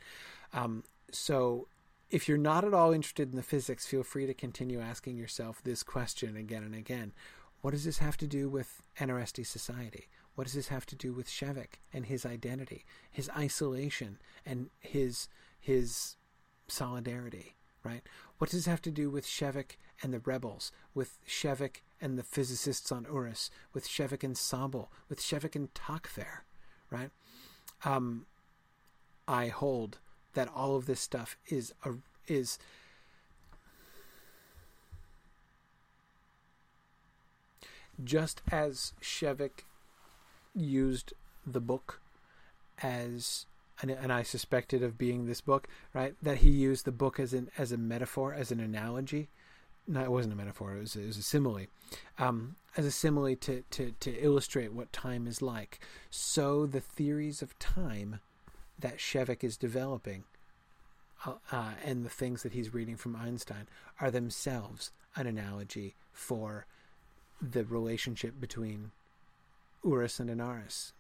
Speaker 1: Um, so if you're not at all interested in the physics, feel free to continue asking yourself this question again and again. What does this have to do with Anarresti society? What does this have to do with Shevek and his identity, his isolation, and his his solidarity? Right? What does this have to do with Shevek and the rebels, with Shevek and the physicists on Urras, with Shevek and Sabul, with Shevek and Takver? Right? Um, I hold that all of this stuff is a, is just as Shevek used the book as and, and I suspected of being this book, right? That he used the book as an as a metaphor, as an analogy. No, it wasn't a metaphor. It was, it was a simile, um, as a simile to, to to illustrate what time is like. So the theories of time that Shevek is developing, uh, uh, and the things that he's reading from Einstein are themselves an analogy for the relationship between Urras and Anarres,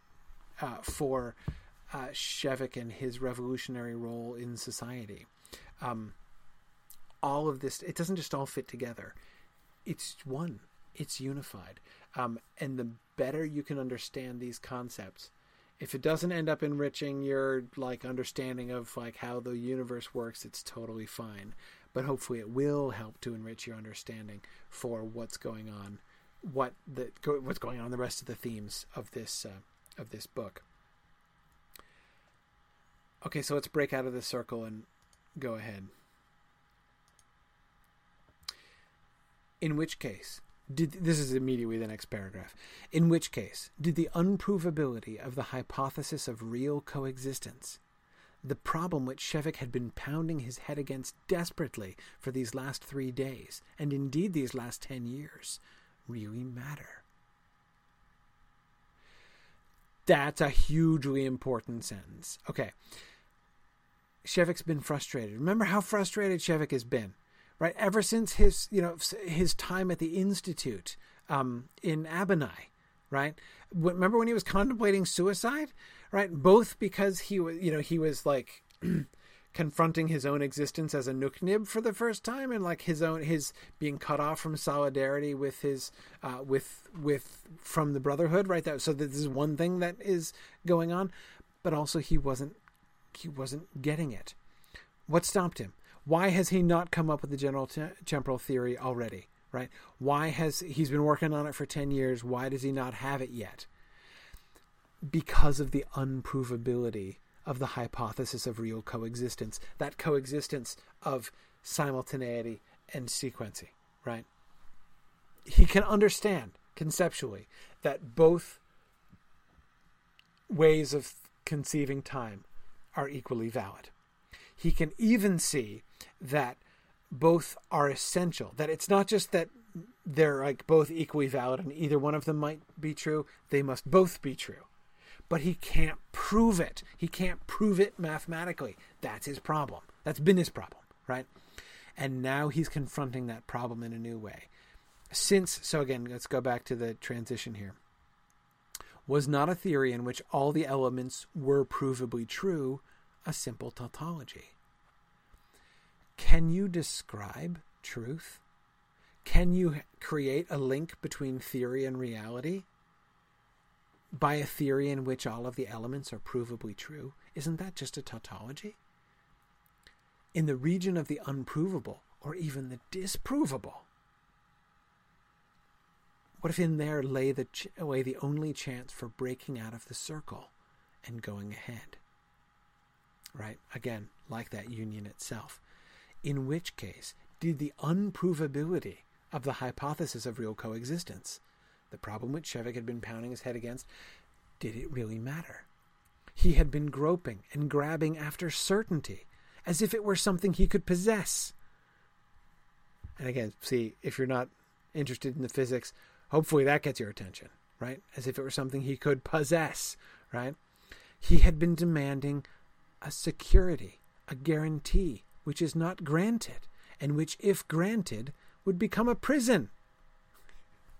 Speaker 1: uh, for uh, Shevek and his revolutionary role in society. Um, all of this, it doesn't just all fit together. It's one. It's unified. Um, and the better you can understand these concepts, if it doesn't end up enriching your like understanding of like how the universe works, it's totally fine. But hopefully, it will help to enrich your understanding for what's going on what the what's going on the rest of the themes of this uh, of this book. Okay, so let's break out of the circle and go ahead. In which case, did this is immediately the next paragraph. In which case, did the unprovability of the hypothesis of real coexistence, the problem which Shevek had been pounding his head against desperately for these last three days, and indeed these last ten years, really matter? That's a hugely important sentence. Okay. Shevek's been frustrated. Remember how frustrated Shevek has been, right? Ever since his, you know, his time at the institute um, in Abbenay, right? Remember when he was contemplating suicide, right? Both because he was, you know, he was like confronting his own existence as a nuchnib for the first time, and like his own his being cut off from solidarity with his uh, with with from the Brotherhood, right? That so this is one thing that is going on, but also he wasn't he wasn't getting it. What stopped him? Why has he not come up with the general t- temporal theory already? Right? Why has he's been working on it for ten years? Why does he not have it yet? Because of the unprovability of the hypothesis of real coexistence, that coexistence of simultaneity and sequency, right? He can understand conceptually that both ways of conceiving time are equally valid. He can even see that both are essential, that it's not just that they're like both equally valid and either one of them might be true, they must both be true but he can't prove it. He can't prove it mathematically. That's his problem. That's been his problem, right? And now he's confronting that problem in a new way. Since, so again, let's go back to the transition here. Was not a theory in which all the elements were provably true a simple tautology? Can you describe truth? Can you create a link between theory and reality? By a theory in which all of the elements are provably true, isn't that just a tautology? In the region of the unprovable, or even the disprovable, what if in there lay the, ch- lay the only chance for breaking out of the circle and going ahead? Right? Again, like that union itself. In which case, did the unprovability of the hypothesis of real coexistence the problem which Shevek had been pounding his head against, did it really matter? He had been groping and grabbing after certainty, as if it were something he could possess. And again, see, if you're not interested in the physics, hopefully that gets your attention, right? As if it were something he could possess, right? He had been demanding a security, a guarantee, which is not granted, and which, if granted, would become a prison.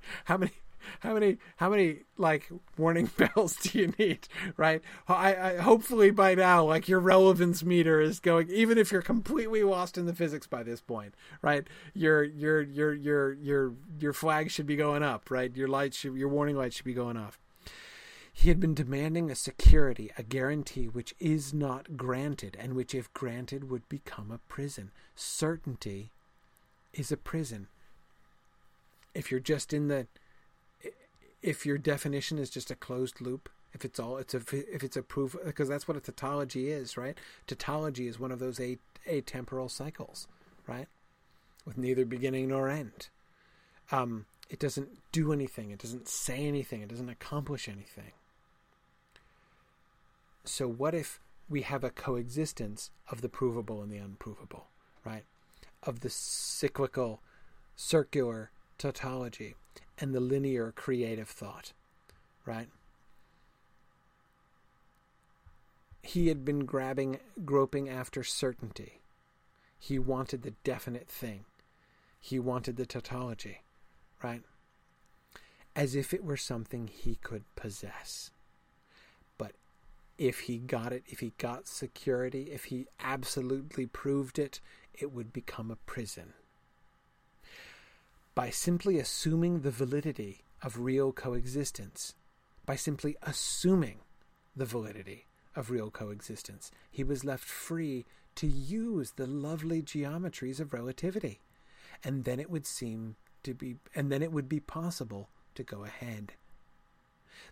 Speaker 1: How many how many how many like warning bells do you need right I, I, hopefully by now like your relevance meter is going even if you're completely lost in the physics by this point right your your your your your your flag should be going up right your light should your warning light should be going off he had been demanding a security, a guarantee which is not granted, and which, if granted, would become a prison. Certainty is a prison. If you're just in the if your definition is just a closed loop, if it's all it's a if it's a proof because that's what a tautology is, right? Tautology is one of those a atemporal cycles, right? With neither beginning nor end. Um, it doesn't do anything. It doesn't say anything. It doesn't accomplish anything. So what if we have a coexistence of the provable and the unprovable, right? Of the cyclical, circular tautology and the linear creative thought, right? He had been grabbing, groping after certainty. He wanted the definite thing. He wanted the tautology, right? As if it were something he could possess. But if he got it, if he got security, if he absolutely proved it, it would become a prison by simply assuming the validity of real coexistence, by simply assuming the validity of real coexistence, he was left free to use the lovely geometries of relativity. And then it would seem to be, and then it would be possible to go ahead.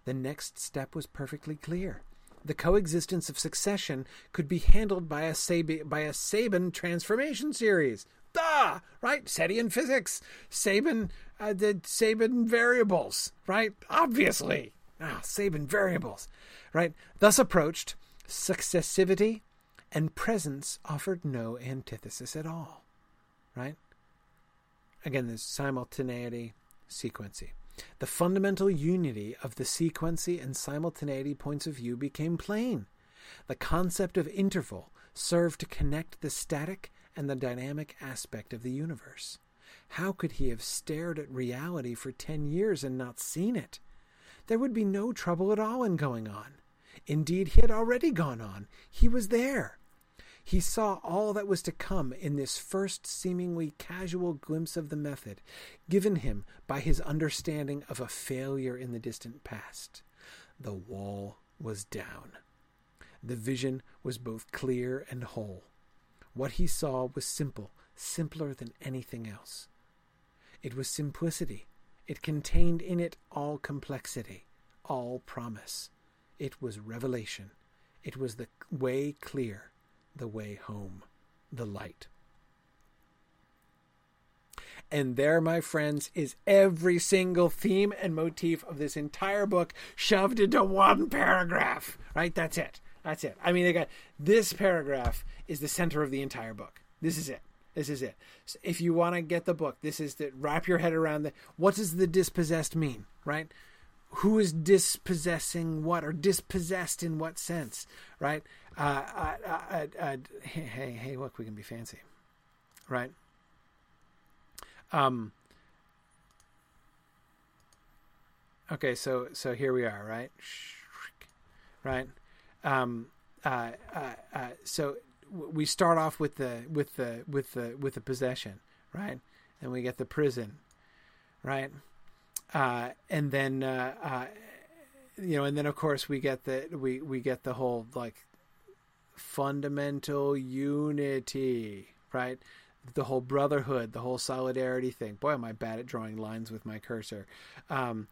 Speaker 1: The next step was perfectly clear. The coexistence of succession could be handled by a, Sab- by a Saeba transformation series. Duh! Right? Cetian physics. Saeba uh, did Saeba variables. Right? Obviously. Ah, Saeba variables. Right? Thus approached, successivity and presence offered no antithesis at all. Right? Again, there's simultaneity, sequency. The fundamental unity of the sequency and simultaneity points of view became plain. The concept of interval served to connect the static and the dynamic aspect of the universe. How could he have stared at reality for ten years and not seen it? There would be no trouble at all in going on. Indeed, he had already gone on. He was there. He saw all that was to come in this first seemingly casual glimpse of the method, given him by his understanding of a failure in the distant past. The wall was down. The vision was both clear and whole. What he saw was simple, simpler than anything else. It was simplicity. It contained in it all complexity, all promise. It was revelation. It was the way clear, the way home, the light. And there, my friends, is every single theme and motif of this entire book shoved into one paragraph. Right? That's it. That's it. I mean, they got this paragraph is the center of the entire book. This is it. This is it. So if you want to get the book, this is the wrap your head around the what does the dispossessed mean, right? Who is dispossessing what or dispossessed in what sense, right? Uh, uh, uh, uh hey, hey, look, we can be fancy, right? Um. Okay, so so here we are, right? Right. Um. Uh. Uh. uh so we start off with the with the with the with the possession, right? And we get the prison, right? Uh, and then uh, uh, you know, and then of course we get the we we get the whole like fundamental unity, right? The whole brotherhood, the whole solidarity thing. Boy, am I bad at drawing lines with my cursor, um,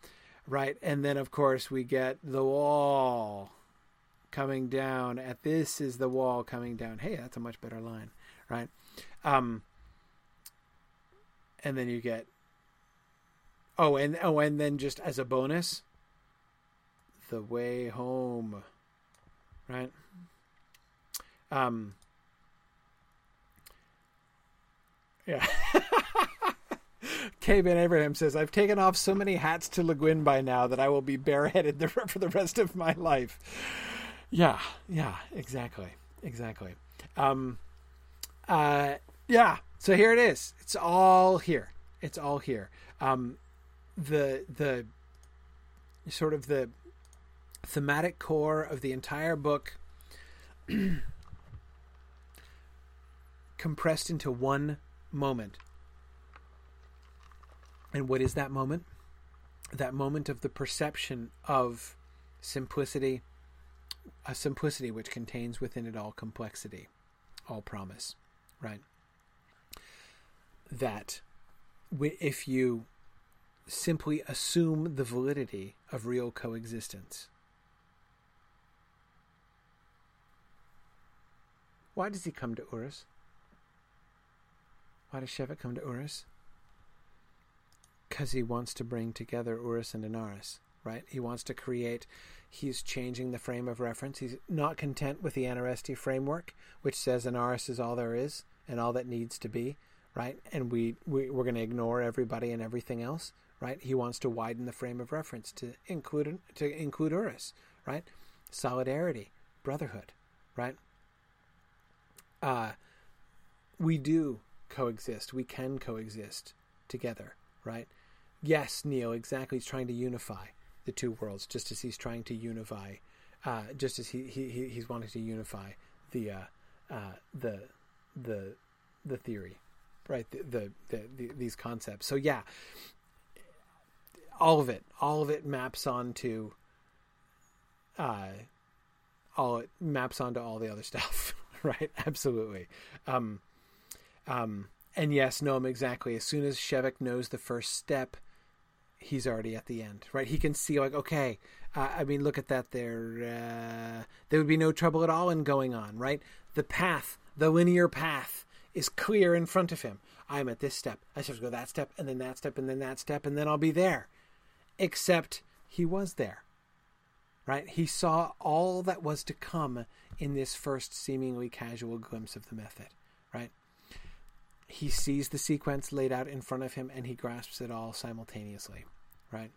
Speaker 1: right? And then of course we get the wall, coming down at this is the wall coming down. Hey, that's a much better line, right? Um, and then you get oh, and oh, and then just as a bonus, the way home, right? Um, yeah. K. Abraham says, I've taken off so many hats to Le Guin by now that I will be bareheaded for the rest of my life. Yeah, yeah, exactly, exactly. Um, uh, yeah. So here it is. It's all here. It's all here. Um, the the sort of the thematic core of the entire book compressed into one moment. And what is that moment? That moment of the perception of simplicity a simplicity which contains within it all complexity, all promise, right? That if you simply assume the validity of real coexistence, why does he come to Urras? Why does Shevek come to Urras? Because he wants to bring together Urras and Anarres, right? He wants to create he's changing the frame of reference. He's not content with the Anarresti framework, which says Anarres is all there is and all that needs to be, right? And we, we we're going to ignore everybody and everything else, right? He wants to widen the frame of reference to include to include Urras, right? Solidarity, brotherhood, right? Uh, we do coexist. We can coexist together, right? Yes, Neil, exactly. He's trying to unify the two worlds, just as he's trying to unify, uh, just as he, he he's wanting to unify the uh, uh, the the the theory, right? The, the, the, the, these concepts. So yeah, all of it, all of it maps onto. Uh, all it maps onto all the other stuff, right? Absolutely. Um, um, and yes, Noam, exactly. As soon as Shevek knows the first step, he's already at the end, right? He can see like, okay, uh, I mean, look at that. There, uh, there would be no trouble at all in going on, right? The path, the linear path, is clear in front of him. I'm at this step. I have to go that step, and then that step, and then that step, and then I'll be there. Except he was there, right? He saw all that was to come in this first seemingly casual glimpse of the method? He sees the sequence laid out in front of him and he grasps it all simultaneously right?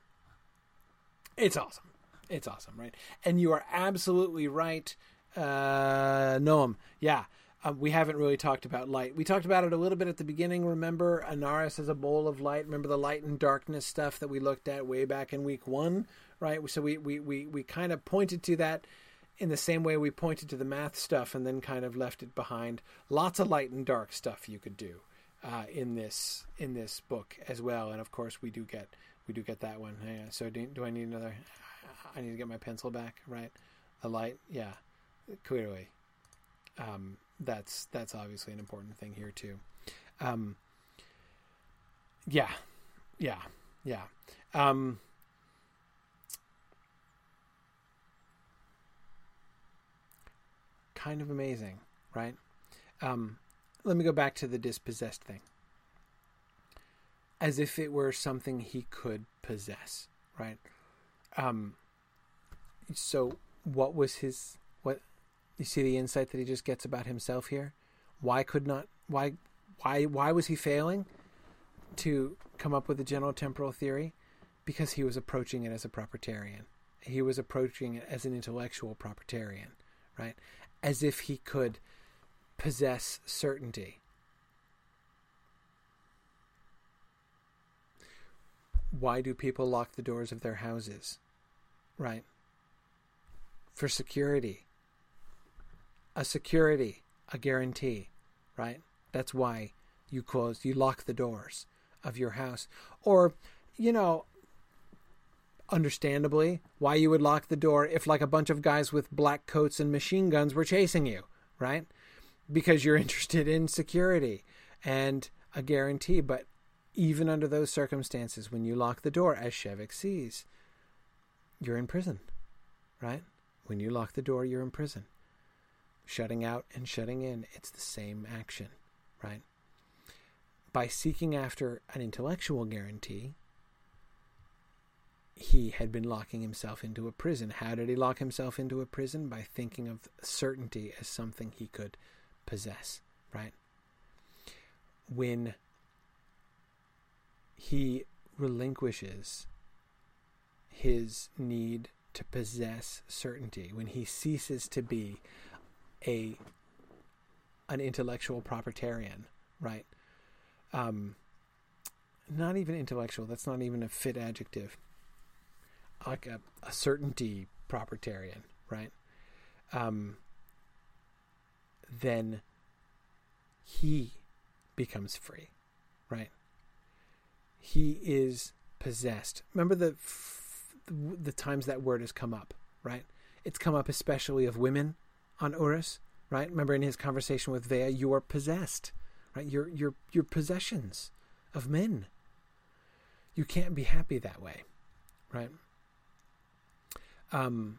Speaker 1: It's awesome. It's awesome, right? And you are absolutely right, uh, Noam. Yeah, um, we haven't really talked about light. We talked about it a little bit at the beginning. Remember, Anarres as a bowl of light. Remember the light and darkness stuff that we looked at way back in week one, right? So we we we, we kind of pointed to that in the same way we pointed to the math stuff and then kind of left it behind. Lots of light and dark stuff you could do uh, in this in this book as well. And of course, we do get we do get that one. Yeah. So do, do I need another? I need to get my pencil back, right? The light, yeah, clearly. Um, that's that's obviously an important thing here too. Um, yeah, yeah, yeah. Um, kind of amazing, right? Um, let me go back to the dispossessed thing. As if it were something he could possess, right? Um, so what was his what you see the insight that he just gets about himself here? Why could not why why why was he failing to come up with a general temporal theory? Because he was approaching it as a propertarian. He was approaching it as an intellectual propertarian, right? As if he could possess certainty. Why do people lock the doors of their houses? Right? For security a security, a guarantee, right? That's why you close, you lock the doors of your house. Or, you know, understandably, why you would lock the door if, like, a bunch of guys with black coats and machine guns were chasing you, right? Because you're interested in security and a guarantee. But even under those circumstances, when you lock the door, as Shevek sees, you're in prison, right? When you lock the door, you're in prison shutting out and shutting in, it's the same action, right? By seeking after an intellectual guarantee, he had been locking himself into a prison. How did he lock himself into a prison? By thinking of certainty as something he could possess, right? When he relinquishes his need to possess certainty, when he ceases to be a an intellectual propertarian, right? Um, not even intellectual. That's not even a fit adjective. Like a, a certainty propertarian, right? Um, then he becomes free, right? He is possessed. Remember the the times that word has come up, right? It's come up especially of women on Urras, right? Remember in his conversation with Vea, you are possessed, right? Your your your possessions of men. You can't be happy that way, right? Um,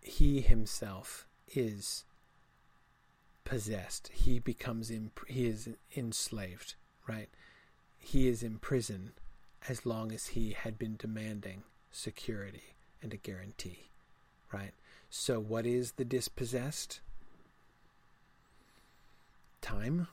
Speaker 1: he himself is possessed. He becomes imp- he is enslaved, right? He is in prison as long as he had been demanding security and a guarantee right? So, what is the dispossessed? Time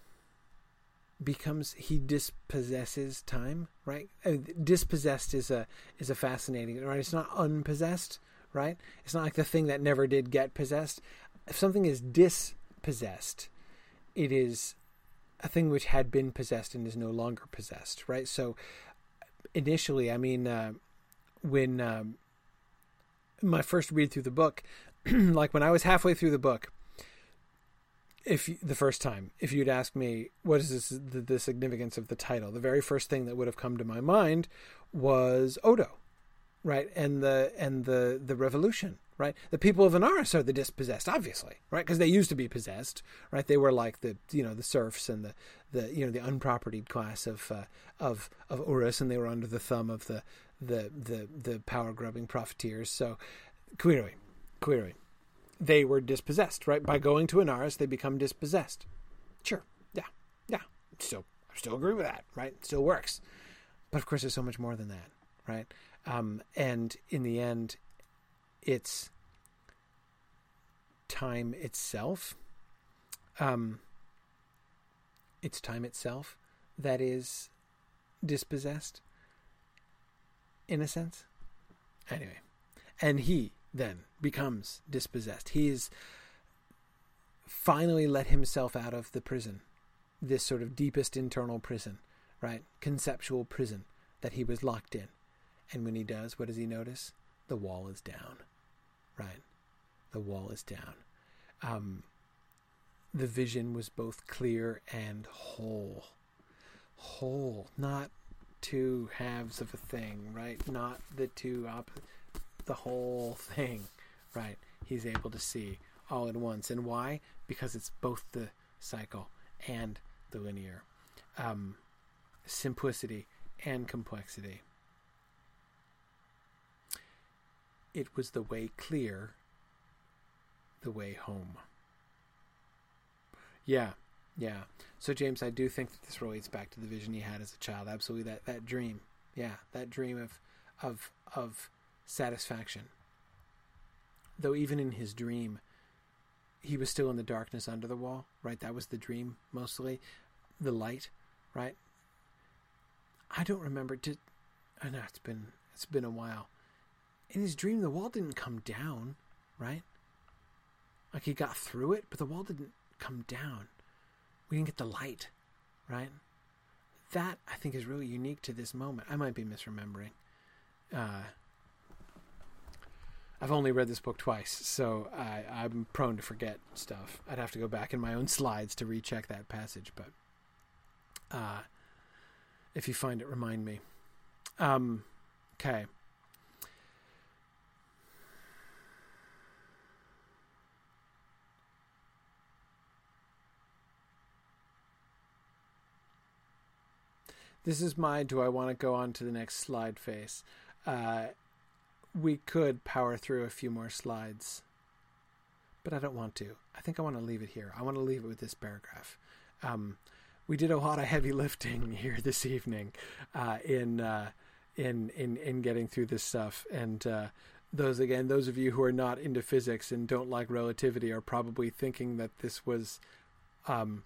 Speaker 1: becomes he dispossesses time, right? Uh, dispossessed is a is a fascinating, right? It's not unpossessed, right? It's not like the thing that never did get possessed. If something is dispossessed, it is a thing which had been possessed and is no longer possessed, right? So initially, I mean, uh, when um, my first read through the book, like when I was halfway through the book, if the first time, if you'd asked me what is this, the, the significance of the title, the very first thing that would have come to my mind was Odo, right, and the and the the revolution, right. The people of Anarres are the dispossessed, obviously, right, because they used to be possessed, right. They were like the you know the serfs and the the you know the unpropertied class of uh, of of Urras, and they were under the thumb of the the the the power grubbing profiteers. So clearly, clearly, they were dispossessed. Right by going to Anarres, they become dispossessed. Sure, yeah, yeah. Still, I still agree with that. Right, still works. But of course, there's so much more than that. Right, um, and in the end, it's time itself. Um, it's time itself that is dispossessed in a sense. Anyway, and he then becomes dispossessed. He's finally let himself out of the prison, this sort of deepest internal prison, right? Conceptual prison that he was locked in. And when he does, what does he notice? The wall is down, right? The wall is down. Um, the vision was both clear and whole. Whole, not two halves of a thing, right? Not the two op- the whole thing, right? He's able to see all at once. And why? Because it's both the cycle and the linear. Um, simplicity and complexity. It was the way clear, the way home. Yeah, yeah. So James, I do think that this relates back to the vision he had as a child. Absolutely, that that dream. Yeah, that dream of of of satisfaction. Though even in his dream, he was still in the darkness under the wall. Right, that was the dream mostly. The light, right? I don't remember. Did I know it's been it's been a while. In his dream, the wall didn't come down, right? Like he got through it, but the wall didn't come down. We didn't get the light, right? That I think is really unique to this moment. I might be misremembering. Uh, I've only read this book twice, so I, I'm prone to forget stuff. I'd have to go back in my own slides to recheck that passage, but uh, if you find it, remind me. Um, okay. This is my do I want to go on to the next slide face. Uh, we could power through a few more slides, but I don't want to. I think I want to leave it here. I want to leave it with this paragraph. Um, we did a lot of heavy lifting here this evening uh, in, uh, in in in getting through this stuff, and uh, those again, those of you who are not into physics and don't like relativity are probably thinking that this was um,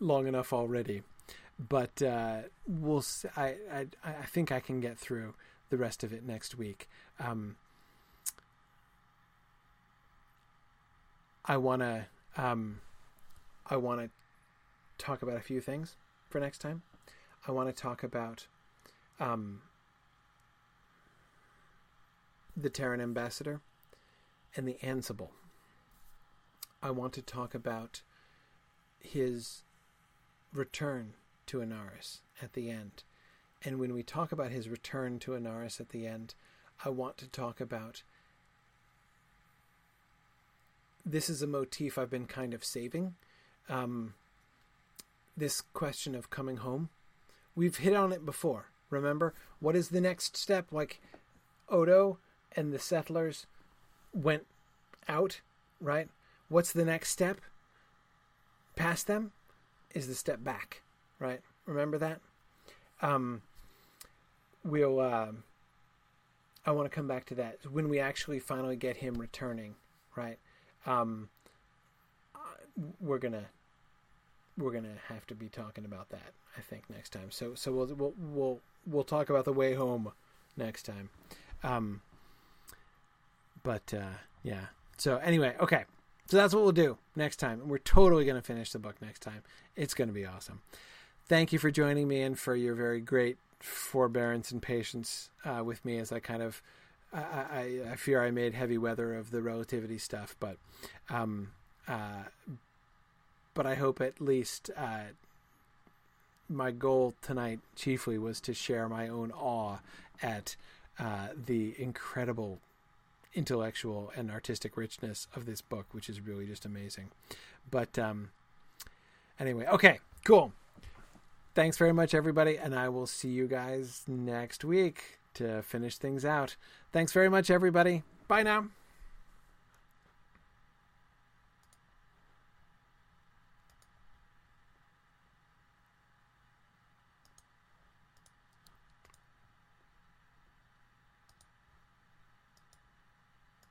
Speaker 1: long enough already but uh, we'll. I, I I think I can get through the rest of it next week. Um, I wanna um, I wanna talk about a few things for next time. I want to talk about um, the Terran ambassador and the Ansible. I want to talk about his return to Anarres at the end. And when we talk about his return to Anarres at the end, I want to talk about this is a motif I've been kind of saving. Um, this question of coming home. We've hit on it before. Remember? What is the next step? Like Odo and the settlers went out, right? What's the next step? Past them is the step back right? Remember that? Um, we'll. Uh, I want to come back to that when we actually finally get him returning, right? Um, we're gonna we're gonna have to be talking about that. I think next time. So so we'll we'll we'll we'll talk about the way home next time. Um, but uh, yeah. So anyway, okay. So that's what we'll do next time. We're totally going to finish the book next time. It's going to be awesome thank you for joining me and for your very great forbearance and patience uh, with me as I kind of I, I, I, fear I made heavy weather of the relativity stuff, but um, uh, but I hope at least uh, my goal tonight chiefly was to share my own awe at uh, the incredible intellectual and artistic richness of this book, which is really just amazing. But um, anyway, okay, cool thanks very much, everybody, and I will see you guys next week to finish things out. Thanks very much, everybody. Bye now.